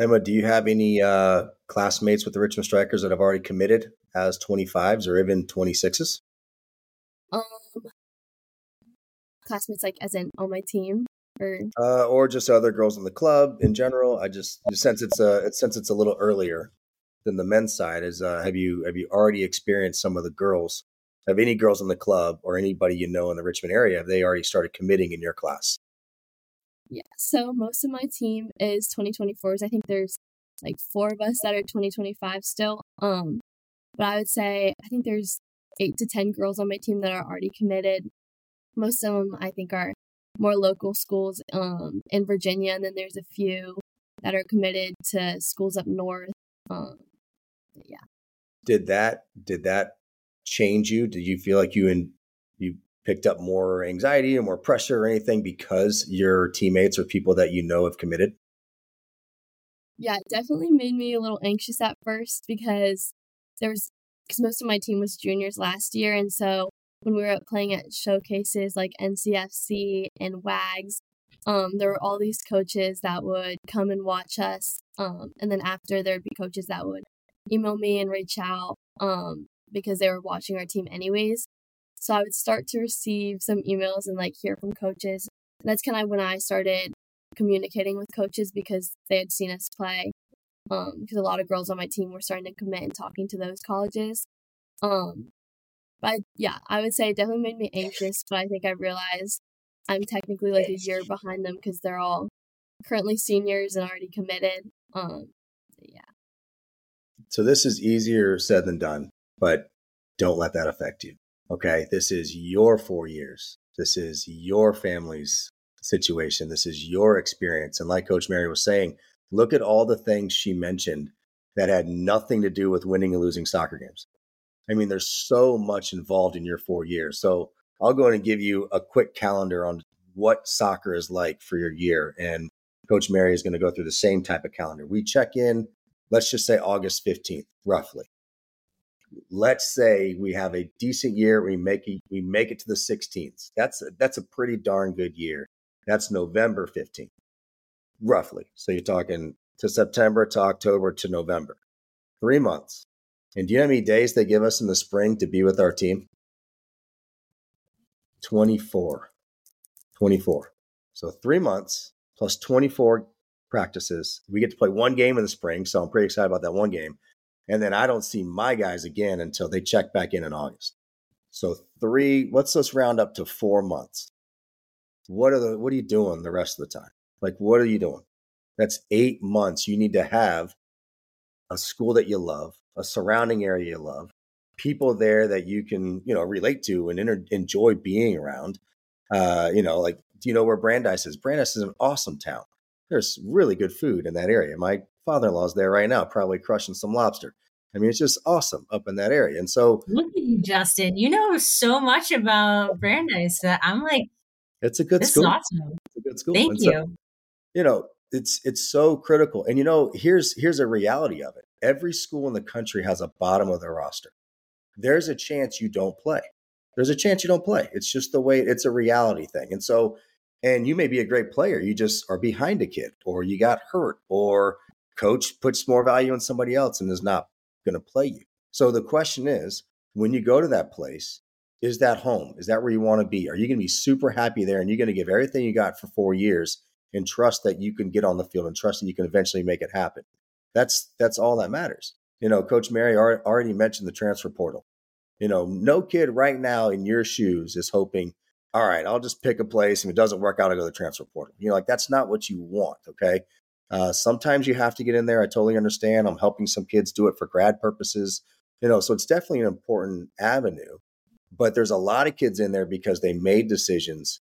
Emma, do you have any uh, classmates with the Richmond Strikers that have already committed as 25s or even 26s? Um, classmates like as in on my team or uh, or just other girls in the club in general. I just since it's a since it's a little earlier than the men's side. Is uh, have you have you already experienced some of the girls? Have any girls in the club or anybody you know in the Richmond area? Have they already started committing in your class? Yeah. So most of my team is 2024s. I think there's like four of us that are 2025 still. Um, but I would say I think there's eight to 10 girls on my team that are already committed. Most of them I think are more local schools um, in Virginia. And then there's a few that are committed to schools up north. Um, yeah. Did that, did that change you? Did you feel like you and you picked up more anxiety or more pressure or anything because your teammates or people that you know have committed? Yeah, it definitely made me a little anxious at first because there was because most of my team was juniors last year, and so when we were playing at showcases like NCFC and WAGs, um, there were all these coaches that would come and watch us, um, and then after there'd be coaches that would email me and reach out um, because they were watching our team anyways. So I would start to receive some emails and like hear from coaches. And that's kind of when I started communicating with coaches because they had seen us play. Um, because a lot of girls on my team were starting to commit and talking to those colleges. Um, but yeah, I would say it definitely made me anxious, but I think I realized I'm technically like a year behind them because they're all currently seniors and already committed. Um, yeah. So this is easier said than done, but don't let that affect you. Okay, this is your four years. This is your family's situation. This is your experience. And like Coach Mary was saying, look at all the things she mentioned that had nothing to do with winning and losing soccer games. I mean, there's so much involved in your four years. So I'll go in and give you a quick calendar on what soccer is like for your year. And Coach Mary is going to go through the same type of calendar. We check in, let's just say August 15th, roughly let's say we have a decent year, we make it, we make it to the 16th. That's a, that's a pretty darn good year. That's November 15th, roughly. So you're talking to September to October to November, three months. And do you know how many days they give us in the spring to be with our team? 24. 24. So three months plus 24 practices. We get to play one game in the spring. So I'm pretty excited about that one game. And then I don't see my guys again until they check back in in August. So three, let's just round up to four months. What are the, what are you doing the rest of the time? Like, what are you doing? That's eight months. You need to have a school that you love, a surrounding area you love, people there that you can you know relate to and inter- enjoy being around. Uh, you know, like do you know where Brandeis is? Brandeis is an awesome town. There's really good food in that area. My father-in-law's there right now, probably crushing some lobster. I mean, it's just awesome up in that area. And so, look at you, Justin. You know so much about mm-hmm. Brandeis that I'm like, it's a good school. awesome. It's a good school. Thank And you. so, you know, it's it's so critical. And you know, here's here's a reality of it. Every school in the country has a bottom of their roster. There's a chance you don't play. There's a chance you don't play. It's just the way it's a reality thing. And so, and you may be a great player, you just are behind a kid, or you got hurt, or coach puts more value on somebody else and is not going to play you. So the question is, when you go to that place, is that home? Is that where you want to be? Are you going to be super happy there and you're going to give everything you got for four years and trust that you can get on the field and trust that you can eventually make it happen? That's that's all that matters. You know, Coach Mary already mentioned the transfer portal. You know, no kid right now in your shoes is hoping, all right, I'll just pick a place and if it doesn't work out, I'll go to the transfer portal. You know, like that's not what you want. Okay. Uh, sometimes you have to get in there. I totally understand. I'm helping some kids do it for grad purposes. You know, so it's definitely an important avenue. But there's a lot of kids in there because they made decisions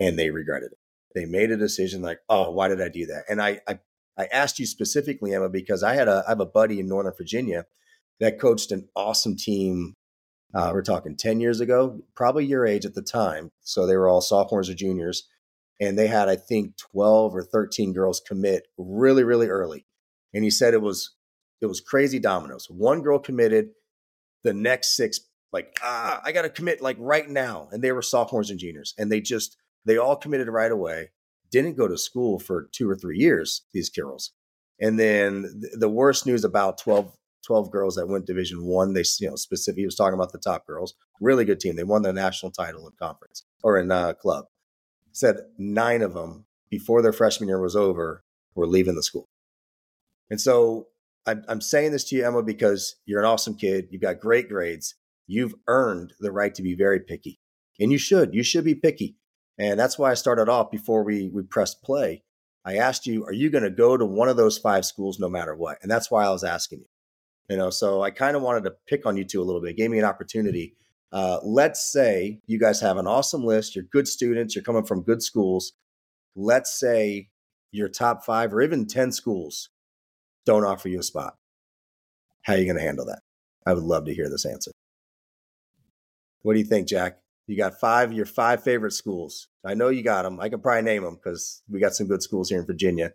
and they regretted it. They made a decision like, oh, why did I do that? And I, I, I asked you specifically, Emma, because I had a, I have a buddy in Northern Virginia that coached an awesome team. Uh, we're talking 10 years ago, probably your age at the time. So they were all sophomores or juniors and they had I think 12 or 13 girls commit really really early. And he said it was it was crazy dominoes. One girl committed, the next six like ah I got to commit like right now and they were sophomores and juniors and they just they all committed right away. Didn't go to school for 2 or 3 years these girls. And then the worst news about 12 12 girls that went division 1 they you know specifically he was talking about the top girls really good team they won the national title in conference or in uh, club said nine of them before their freshman year was over were leaving the school. And so I'm, I'm saying this to you, Emma, because you're an awesome kid. You've got great grades. You've earned the right to be very picky. And you should. You should be picky. And that's why I started off before we, we pressed play. I asked you, are you going to go to one of those five schools no matter what? And that's why I was asking you. You know, so I kind of wanted to pick on you two a little bit. It gave me an opportunity uh, let's say you guys have an awesome list, you're good students, you're coming from good schools. Let's say your top five or even 10 schools don't offer you a spot. How are you going to handle that? I would love to hear this answer. What do you think, Jack? You got five, your five favorite schools. I know you got them. I can probably name them because we got some good schools here in Virginia.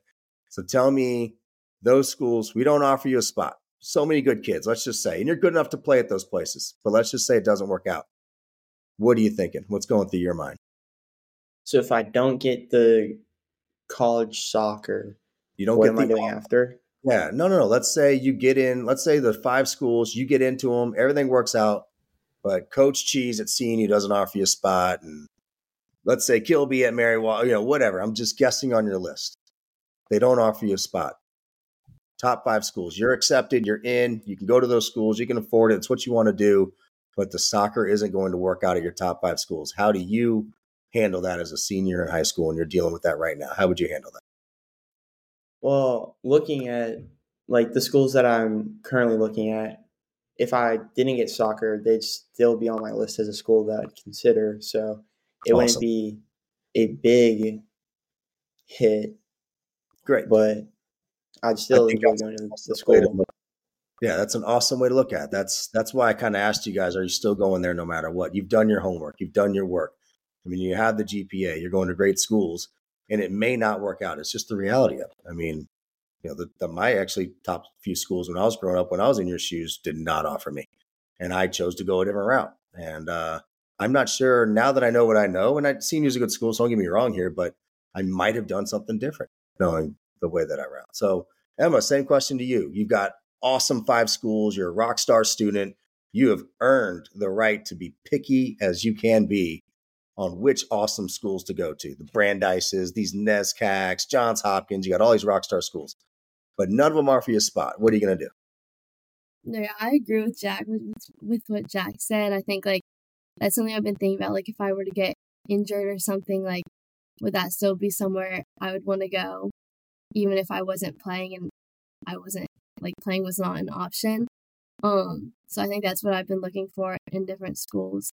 So tell me those schools, we don't offer you a spot so many good kids, let's just say, and you're good enough to play at those places, but let's just say it doesn't work out. What are you thinking? What's going through your mind? So if I don't get the college soccer, you don't what get am the, I doing after? Yeah, no, no, no. Let's say you get in. Let's say the five schools, you get into them, everything works out, but Coach Cheese at CNU doesn't offer you a spot, and let's say Kilby at Mary Wash, you know, whatever. I'm just guessing on your list. They don't offer you a spot top five schools. You're accepted, you're in, you can go to those schools, you can afford it, it's what you want to do, but the soccer isn't going to work out at your top five schools. How do you handle that as a senior in high school and you're dealing with that right now? How would you handle that? Well, looking at like the schools that I'm currently looking at, if I didn't get soccer, they'd still be on my list as a school that I'd consider. So it awesome. wouldn't be a big hit. Great. But I'd still enjoy going to the school. Yeah, that's an awesome way to look at it. That's that's why I kind of asked you guys: Are you still going there no matter what? You've done your homework. You've done your work. I mean, you have the GPA. You're going to great schools, and it may not work out. It's just the reality of it. I mean, you know, the, the my actually top few schools when I was growing up, when I was in your shoes, did not offer me, and I chose to go a different route. And uh, I'm not sure now that I know what I know. And I CNU's a good school, so don't get me wrong here, but I might have done something different, knowing the way that I route. So, Emma, same question to you. You've got awesome five schools. You're a rock star student. You have earned the right to be picky as you can be on which awesome schools to go to. The Brandeises, these NESCACs, Johns Hopkins. You got all these rock star schools, but none of them are for your spot. What are you going to do? No, I agree with Jack with, with what Jack said. I think like that's something I've been thinking about. Like if I were to get injured or something, like would that still be somewhere I would want to go? Even if I wasn't playing and I wasn't like playing was not an option. Um, so I think that's what I've been looking for in different schools.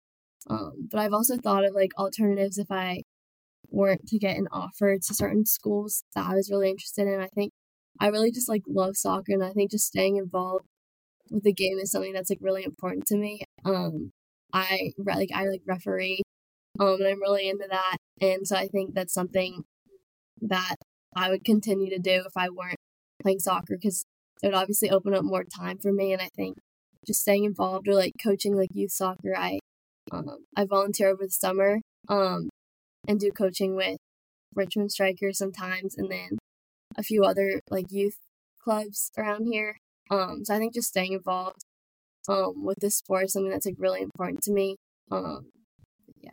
Um, but I've also thought of like alternatives if I weren't to get an offer to certain schools that I was really interested in. I think I really just like love soccer and I think just staying involved with the game is something that's like really important to me. Um, I like I like referee, um, and I'm really into that, and so I think that's something that I would continue to do if I weren't playing soccer because it would obviously open up more time for me, and I think just staying involved or like coaching like youth soccer, I um, I volunteer over the summer, um, and do coaching with Richmond Strikers sometimes, and then a few other like youth clubs around here. Um, so I think just staying involved um with this sport is something that's like really important to me. Um, yeah.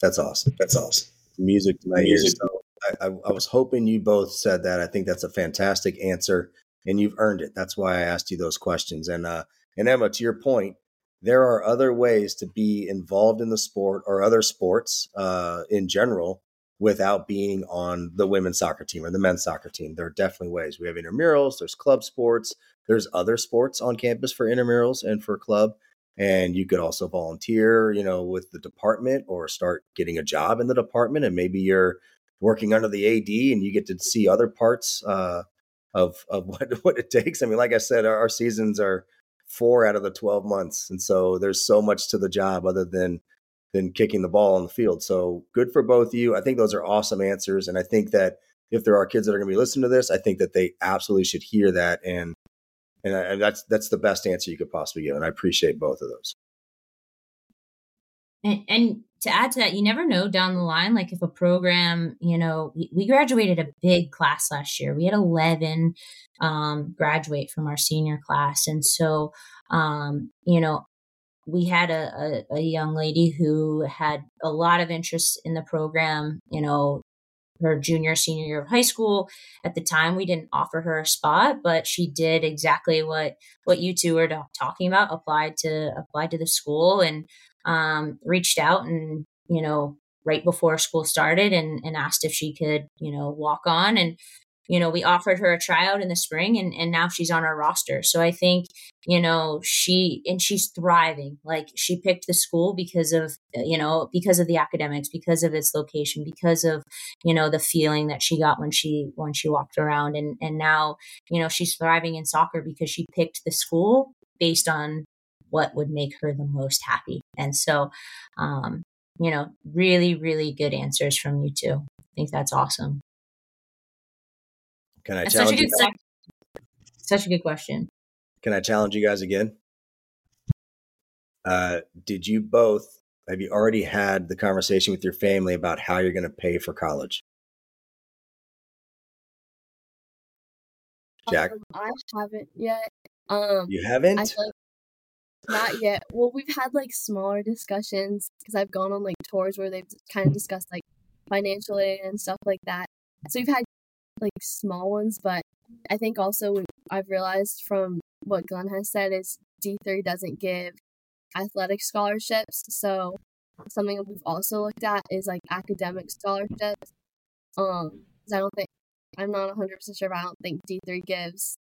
That's awesome. That's awesome. Music to my ears. So I, I, I was hoping you both said that. I think that's a fantastic answer, and you've earned it. That's why I asked you those questions. And uh, and Emma, to your point, there are other ways to be involved in the sport or other sports uh, in general without being on the women's soccer team or the men's soccer team. There are definitely ways. We have intramurals, there's club sports, there's other sports on campus for intramurals and for club. And you could also volunteer, you know, with the department or start getting a job in the department. And maybe you're working under the AD and you get to see other parts uh, of, of <laughs> what, what it takes. I mean, like I said, our, our seasons are four out of the 12 months. And so there's so much to the job other than than kicking the ball on the field. So good for both of you. I think those are awesome answers. And I think that if there are kids that are going to be listening to this, I think that they absolutely should hear that. And, and, and that's, that's the best answer you could possibly give. And I appreciate both of those. And, and to add to that, you never know down the line, like if a program, you know, we, we graduated a big class last year. We had 11 um, graduate from our senior class. And so, um, you know, we had a, a, a, young lady who had a lot of interest in the program, you know, her junior, senior year of high school. At the time, we didn't offer her a spot, but she did exactly what, what you two were talking about, applied to, applied to the school and, um, reached out and, you know, right before school started and, and asked if she could, you know, walk on. And you know, we offered her a tryout in the spring and, and now she's on our roster. So I think, you know, she, and she's thriving. Like she picked the school because of, you know, because of the academics, because of its location, because of, you know, the feeling that she got when she, when she walked around. And, and now, you know, she's thriving in soccer because she picked the school based on what would make her the most happy. And so, um, you know, really, really good answers from you too. I think that's awesome. Can I That's challenge such a, good, such a good question. Can I challenge you guys again? Uh, did you both have you already had the conversation with your family about how you're going to pay for college? Jack, um, I haven't yet. Um, you haven't? like not yet. Well, we've had like smaller discussions because I've gone on like tours where they've kind of discussed like financial aid and stuff like that. So we've had like small ones, but I think also I've realized from what Glenn has said is D3 doesn't give athletic scholarships. So something we've also looked at is like academic scholarships. Um, I don't think I'm not 100 percent sure, but I don't think D3 gives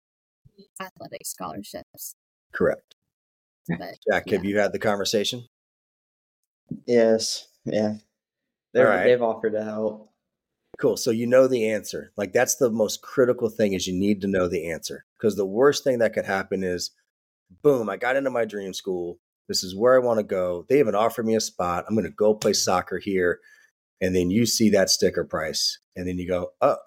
athletic scholarships. Correct. But, Jack, yeah. have you had the conversation? Yes. Yeah. They're, right. They've offered to help. Cool. So you know the answer. Like that's the most critical thing is you need to know the answer. Because the worst thing that could happen is boom, I got into my dream school. This is where I want to go. They even offered me a spot. I'm going to go play soccer here. And then you see that sticker price and then you go, "Oh,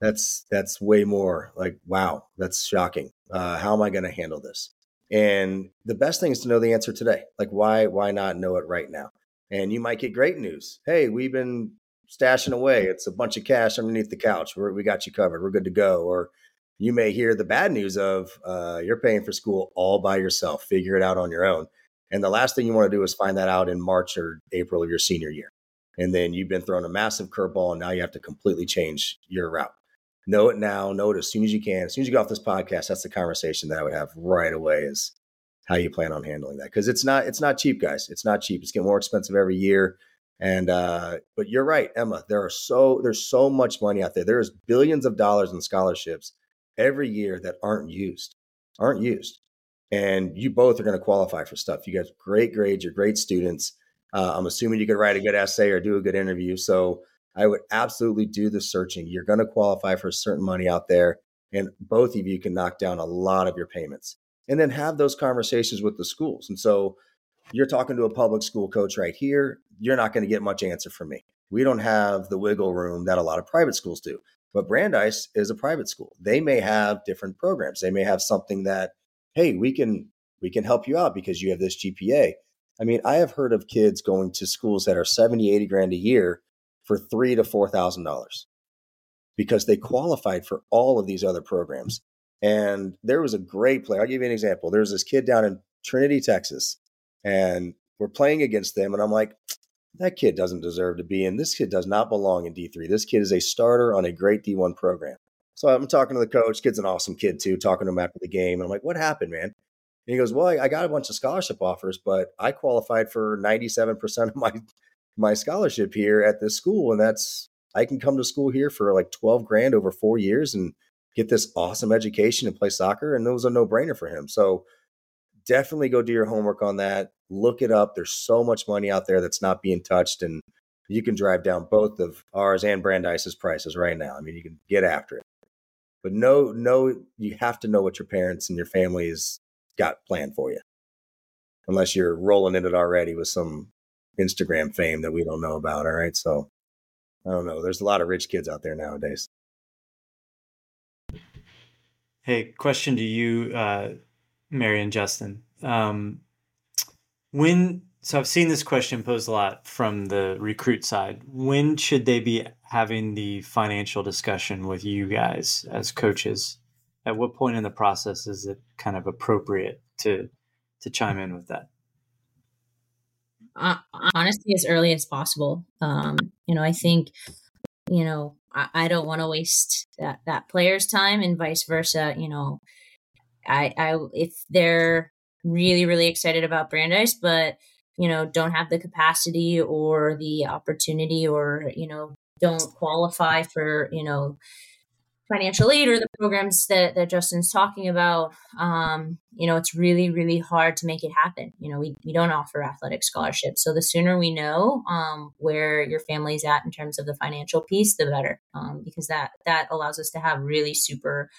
that's that's way more like wow, that's shocking. Uh, how am I going to handle this?" And the best thing is to know the answer today. Like why why not know it right now? And you might get great news. Hey, we've been stashing away. It's a bunch of cash underneath the couch. We're, we got you covered. We're good to go. Or you may hear the bad news of uh, you're paying for school all by yourself. Figure it out on your own. And the last thing you want to do is find that out in March or April of your senior year. And then you've been thrown a massive curveball and now you have to completely change your route. Know it now, know it as soon as you can. As soon as you get off this podcast, that's the conversation that I would have right away is how you plan on handling that. Cause it's not, it's not cheap, guys. It's not cheap. It's getting more expensive every year. And uh, but you're right, Emma. There are so there's so much money out there. There's billions of dollars in scholarships every year that aren't used, aren't used. And you both are going to qualify for stuff. You guys great grades, you're great students. Uh, I'm assuming you could write a good essay or do a good interview. So I would absolutely do the searching. You're going to qualify for certain money out there, and both of you can knock down a lot of your payments and then have those conversations with the schools. And so you're talking to a public school coach right here. You're not going to get much answer from me. We don't have the wiggle room that a lot of private schools do. But Brandeis is a private school. They may have different programs. They may have something that, hey, we can we can help you out because you have this GPA. I mean, I have heard of kids going to schools that are 70, 80 grand a year for three to four thousand dollars because they qualified for all of these other programs. And there was a great play. I'll give you an example. There's this kid down in Trinity, Texas, and we're playing against them. And I'm like, that kid doesn't deserve to be in. This kid does not belong in D3. This kid is a starter on a great D1 program. So I'm talking to the coach. Kid's an awesome kid too. Talking to him after the game, and I'm like, "What happened, man?" And he goes, "Well, I, I got a bunch of scholarship offers, but I qualified for 97% of my my scholarship here at this school, and that's I can come to school here for like 12 grand over four years and get this awesome education and play soccer, and it was a no brainer for him. So definitely go do your homework on that. Look it up. There's so much money out there that's not being touched, and you can drive down both of ours and Brandeis's prices right now. I mean, you can get after it. But no, no, you have to know what your parents and your family's got planned for you. Unless you're rolling in it already with some Instagram fame that we don't know about. All right. So I don't know. There's a lot of rich kids out there nowadays. Hey, question to you, uh, Mary and Justin. Um, when so I've seen this question posed a lot from the recruit side. When should they be having the financial discussion with you guys as coaches? At what point in the process is it kind of appropriate to to chime in with that? Uh, honestly, as early as possible. Um, you know, I think you know I, I don't want to waste that that player's time, and vice versa. You know, I I if they're really really excited about Brandeis, but you know don't have the capacity or the opportunity or you know don't qualify for you know financial aid or the programs that, that Justin's talking about, um, you know, it's really, really hard to make it happen. You know, we, we don't offer athletic scholarships. So the sooner we know um, where your family's at in terms of the financial piece, the better, um, because that, that allows us to have really super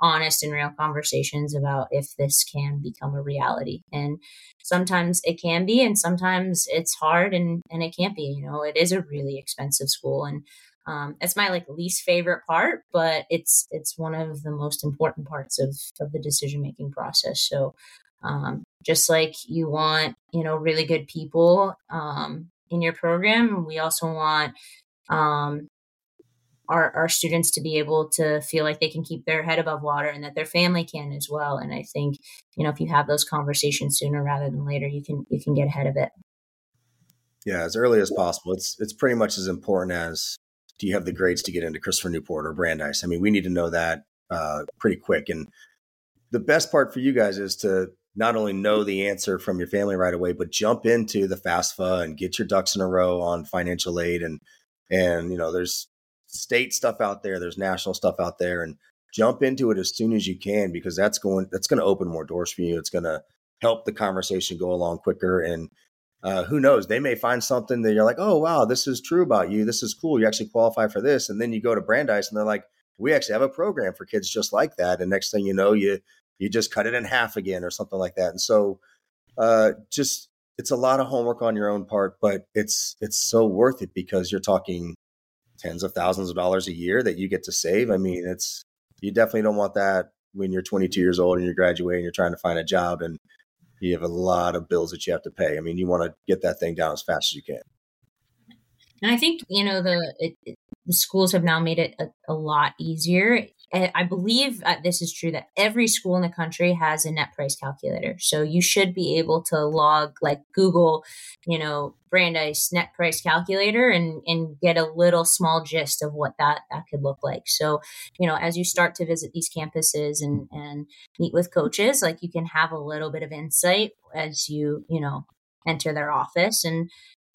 honest and real conversations about if this can become a reality. And sometimes it can be, and sometimes it's hard and, and it can't be, you know, it is a really expensive school. And um, it's my like least favorite part, but it's, it's one of the most important parts of, of the decision making process. So, um, just like you want, you know, really good people, um, in your program, we also want, um, our, our students to be able to feel like they can keep their head above water and that their family can as well. And I think, you know, if you have those conversations sooner rather than later, you can you can get ahead of it. Yeah, as early as possible. It's it's pretty much as important as do you have the grades to get into Christopher Newport or Brandeis? I mean, we need to know that uh, pretty quick. And the best part for you guys is to not only know the answer from your family right away, but jump into the FAFSA and get your ducks in a row on financial aid and and you know there's state stuff out there, there's national stuff out there, and jump into it as soon as you can because that's going that's going to open more doors for you. It's going to help the conversation go along quicker. And uh, who knows, they may find something that you're like, oh wow, this is true about you. This is cool. You actually qualify for this, and then you go to Brandeis, and they're like, we actually have a program for kids just like that. And next thing you know, you you just cut it in half again or something like that. And so, uh, just it's a lot of homework on your own part, but it's it's so worth it because you're talking tens of thousands of dollars a year that you get to save. I mean, it's you definitely don't want that when you're 22 years old and you're graduating, you're trying to find a job and you have a lot of bills that you have to pay. I mean, you want to get that thing down as fast as you can. And I think you know the it, the schools have now made it a, a lot easier I believe uh, this is true that every school in the country has a net price calculator. So you should be able to log like Google, you know, Brandeis net price calculator and and get a little small gist of what that that could look like. So, you know, as you start to visit these campuses and and meet with coaches, like you can have a little bit of insight as you, you know, enter their office and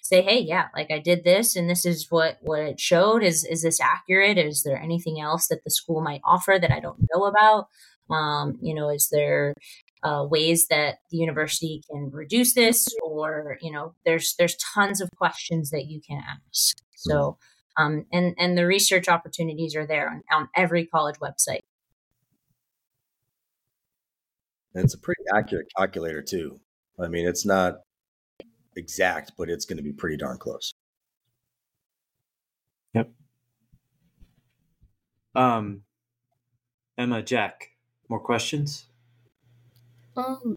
say, hey, yeah, like I did this and this is what what it showed. Is is this accurate? Is there anything else that the school might offer that I don't know about? Um, you know, is there uh, ways that the university can reduce this or you know there's there's tons of questions that you can ask so mm-hmm. um, and and the research opportunities are there on, on every college website and it's a pretty accurate calculator too i mean it's not exact but it's going to be pretty darn close yep um emma jack more questions um,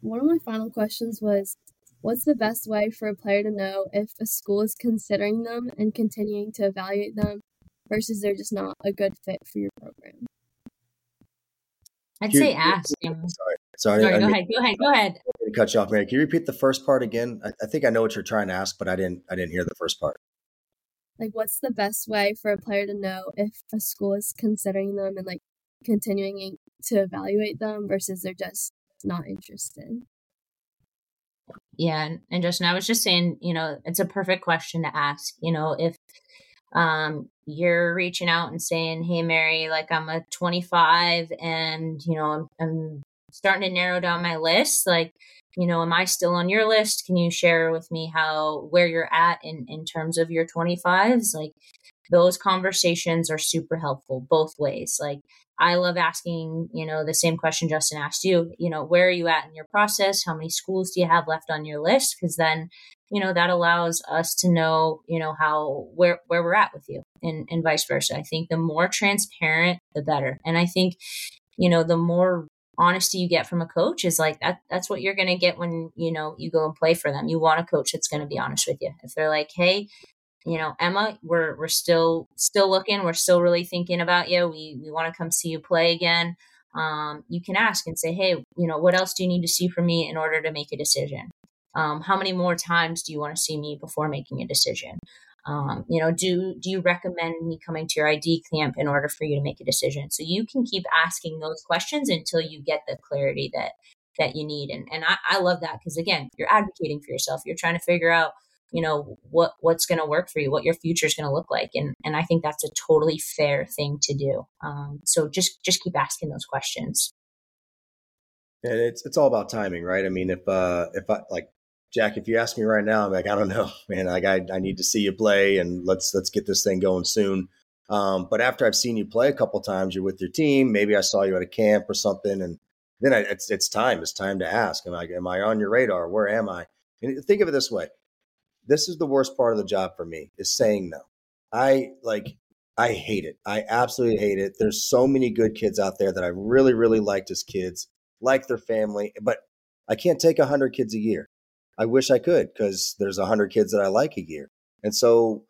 one of my final questions was What's the best way for a player to know if a school is considering them and continuing to evaluate them versus they're just not a good fit for your program? I'd say ask. Sorry, sorry. sorry go ahead. Go ahead. Go ahead. To cut you off, Mary. Can you repeat the first part again? I, I think I know what you're trying to ask, but I didn't. I didn't hear the first part. Like, what's the best way for a player to know if a school is considering them and like continuing to evaluate them versus they're just not interested. Yeah, and, and Justin, I was just saying, you know, it's a perfect question to ask. You know, if um you're reaching out and saying, "Hey, Mary, like I'm a 25, and you know, I'm, I'm starting to narrow down my list. Like, you know, am I still on your list? Can you share with me how where you're at in in terms of your 25s? Like, those conversations are super helpful both ways. Like, I love asking, you know, the same question Justin asked you, you know, where are you at in your process? How many schools do you have left on your list? Because then, you know, that allows us to know, you know, how, where, where we're at with you and, and vice versa. I think the more transparent, the better. And I think, you know, the more honesty you get from a coach is like that that's what you're going to get when you know you go and play for them you want a coach that's going to be honest with you if they're like hey you know, Emma, we're we're still still looking. We're still really thinking about you. We we want to come see you play again. Um, you can ask and say, hey, you know, what else do you need to see from me in order to make a decision? Um, how many more times do you want to see me before making a decision? Um, you know, do do you recommend me coming to your ID camp in order for you to make a decision? So you can keep asking those questions until you get the clarity that that you need. And and I, I love that because again, you're advocating for yourself. You're trying to figure out you know what what's going to work for you what your future is going to look like and and i think that's a totally fair thing to do um, so just just keep asking those questions and it's it's all about timing right i mean if uh if i like jack if you ask me right now i'm like i don't know <laughs> man like i, I need to see you play and let's let's get this thing going soon um, but after i've seen you play a couple times you're with your team maybe i saw you at a camp or something and then I, it's it's time it's time to ask am i am i on your radar where am i and think of it this way this is the worst part of the job for me is saying no. I like I hate it. I absolutely hate it. There's so many good kids out there that I really, really liked as kids, like their family, but I can't take 100 kids a year. I wish I could because there's 100 kids that I like a year. And so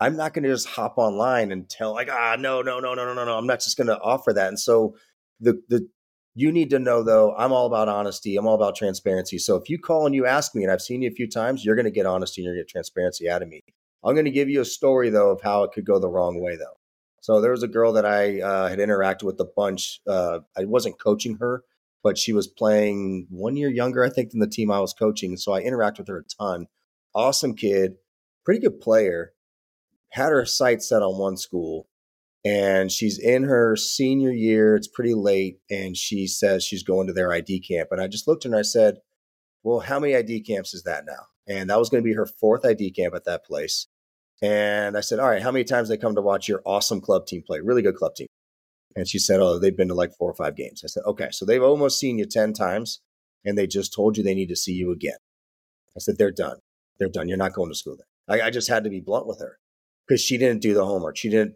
I'm not going to just hop online and tell, like, ah, no, no, no, no, no, no, no. I'm not just going to offer that. And so the, the, you need to know though, I'm all about honesty. I'm all about transparency. So if you call and you ask me, and I've seen you a few times, you're going to get honesty and you're going to get transparency out of me. I'm going to give you a story though of how it could go the wrong way though. So there was a girl that I uh, had interacted with a bunch. Uh, I wasn't coaching her, but she was playing one year younger, I think, than the team I was coaching. So I interacted with her a ton. Awesome kid, pretty good player. Had her sights set on one school and she's in her senior year. It's pretty late, and she says she's going to their ID camp. And I just looked at her and I said, Well, how many ID camps is that now? And that was going to be her fourth ID camp at that place. And I said, All right, how many times they come to watch your awesome club team play? Really good club team. And she said, Oh, they've been to like four or five games. I said, Okay, so they've almost seen you 10 times, and they just told you they need to see you again. I said, They're done. They're done. You're not going to school there. I, I just had to be blunt with her because she didn't do the homework. She didn't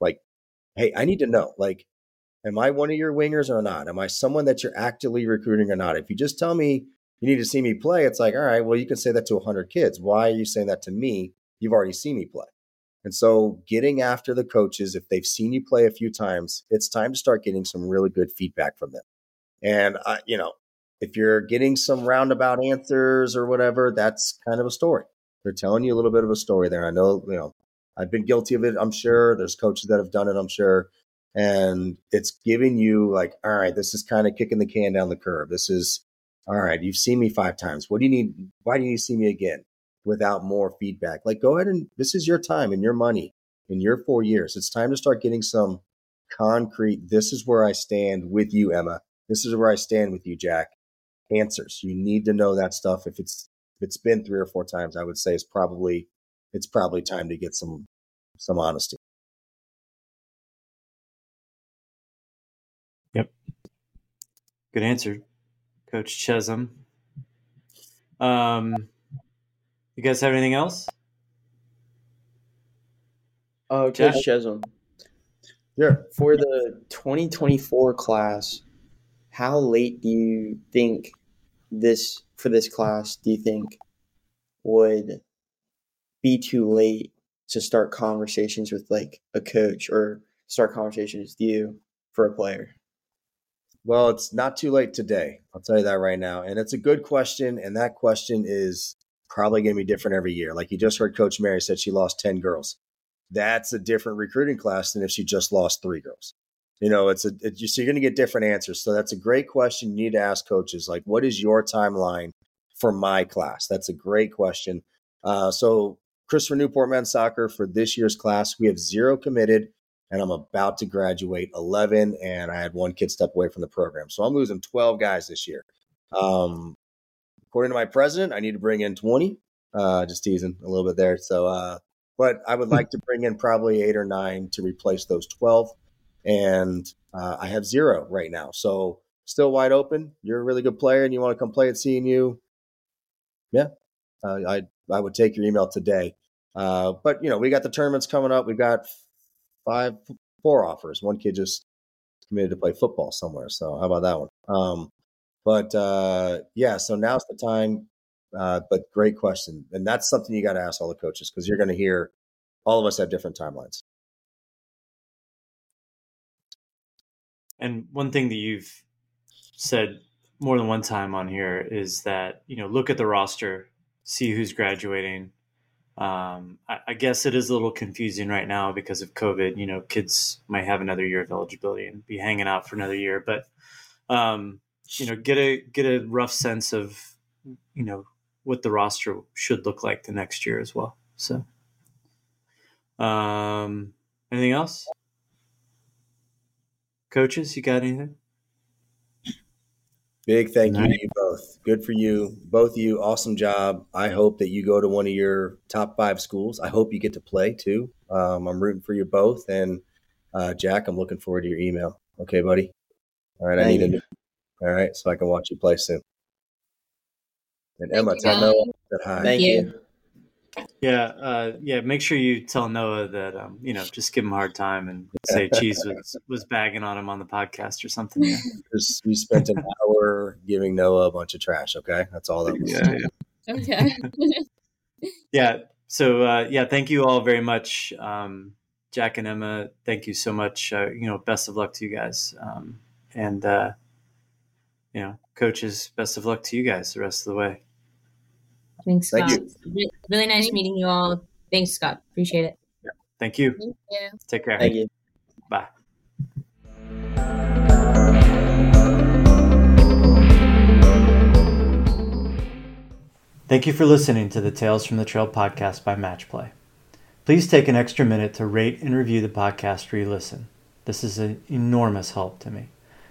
like, hey, I need to know, like, am I one of your wingers or not? Am I someone that you're actively recruiting or not? If you just tell me you need to see me play, it's like, all right, well, you can say that to 100 kids. Why are you saying that to me? You've already seen me play. And so, getting after the coaches, if they've seen you play a few times, it's time to start getting some really good feedback from them. And, I, you know, if you're getting some roundabout answers or whatever, that's kind of a story. They're telling you a little bit of a story there. I know, you know, I've been guilty of it, I'm sure. There's coaches that have done it, I'm sure. And it's giving you like, all right, this is kind of kicking the can down the curb. This is all right, you've seen me five times. What do you need? Why do you need to see me again? Without more feedback. Like, go ahead and this is your time and your money in your four years. It's time to start getting some concrete. This is where I stand with you, Emma. This is where I stand with you, Jack. Answers. You need to know that stuff. If it's if it's been three or four times, I would say it's probably it's probably time to get some some honesty. Yep. Good answer, Coach Chezem. Um, you guys have anything else? Uh, Jack? Coach Chezem, Yeah. for the 2024 class, how late do you think this for this class do you think would be too late to start conversations with like a coach or start conversations with you for a player? Well, it's not too late today. I'll tell you that right now. And it's a good question. And that question is probably going to be different every year. Like you just heard Coach Mary said she lost 10 girls. That's a different recruiting class than if she just lost three girls. You know, it's a, it, so you're going to get different answers. So that's a great question. You need to ask coaches, like, what is your timeline for my class? That's a great question. Uh, so, Christopher Newport men's soccer for this year's class, we have zero committed and I'm about to graduate 11, and I had one kid step away from the program. So I'm losing 12 guys this year. Um, according to my president, I need to bring in 20. Uh, just teasing a little bit there. So, uh, but I would like to bring in probably eight or nine to replace those 12. And uh, I have zero right now. So still wide open. You're a really good player and you want to come play at CNU. Yeah, uh, I, I would take your email today. Uh, but, you know, we got the tournaments coming up. We've got five, four offers. One kid just committed to play football somewhere. So how about that one? Um, but uh, yeah, so now's the time. Uh, but great question, and that's something you got to ask all the coaches because you're going to hear all of us have different timelines. And one thing that you've said more than one time on here is that you know look at the roster, see who's graduating. Um, I, I guess it is a little confusing right now because of COVID. You know, kids might have another year of eligibility and be hanging out for another year, but um, you know, get a get a rough sense of you know what the roster should look like the next year as well. So, um, anything else? Coaches, you got anything? Big thank you to you both. Good for you, both of you. Awesome job. I hope that you go to one of your top five schools. I hope you get to play too. Um, I'm rooting for you both. And uh, Jack, I'm looking forward to your email. Okay, buddy. All right, I Thank need a new. All right, so I can watch you play soon. And Emma, you, tell guys. Noah that hi. Thank you. you. Yeah, uh, yeah. Make sure you tell Noah that um, you know, just give him a hard time and say Cheese <laughs> was was bagging on him on the podcast or something. Yeah, <laughs> Just, we spent an hour giving Noah a bunch of trash. Okay, that's all that was. yeah, yeah. Okay. <laughs> yeah. So uh, yeah, thank you all very much, um, Jack and Emma. Thank you so much. Uh, you know, best of luck to you guys, um, and uh, you know, coaches, best of luck to you guys the rest of the way. Thanks, Thank Scott. Really nice meeting you all. Thanks, Scott. Appreciate it. Thank you. Thank you. Take care. Thank you. Bye. Thank you for listening to the Tales from the Trail podcast by Matchplay. Please take an extra minute to rate and review the podcast where you listen. This is an enormous help to me.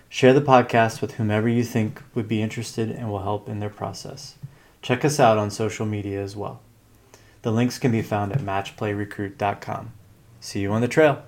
Share the podcast with whomever you think would be interested and will help in their process. Check us out on social media as well. The links can be found at matchplayrecruit.com. See you on the trail.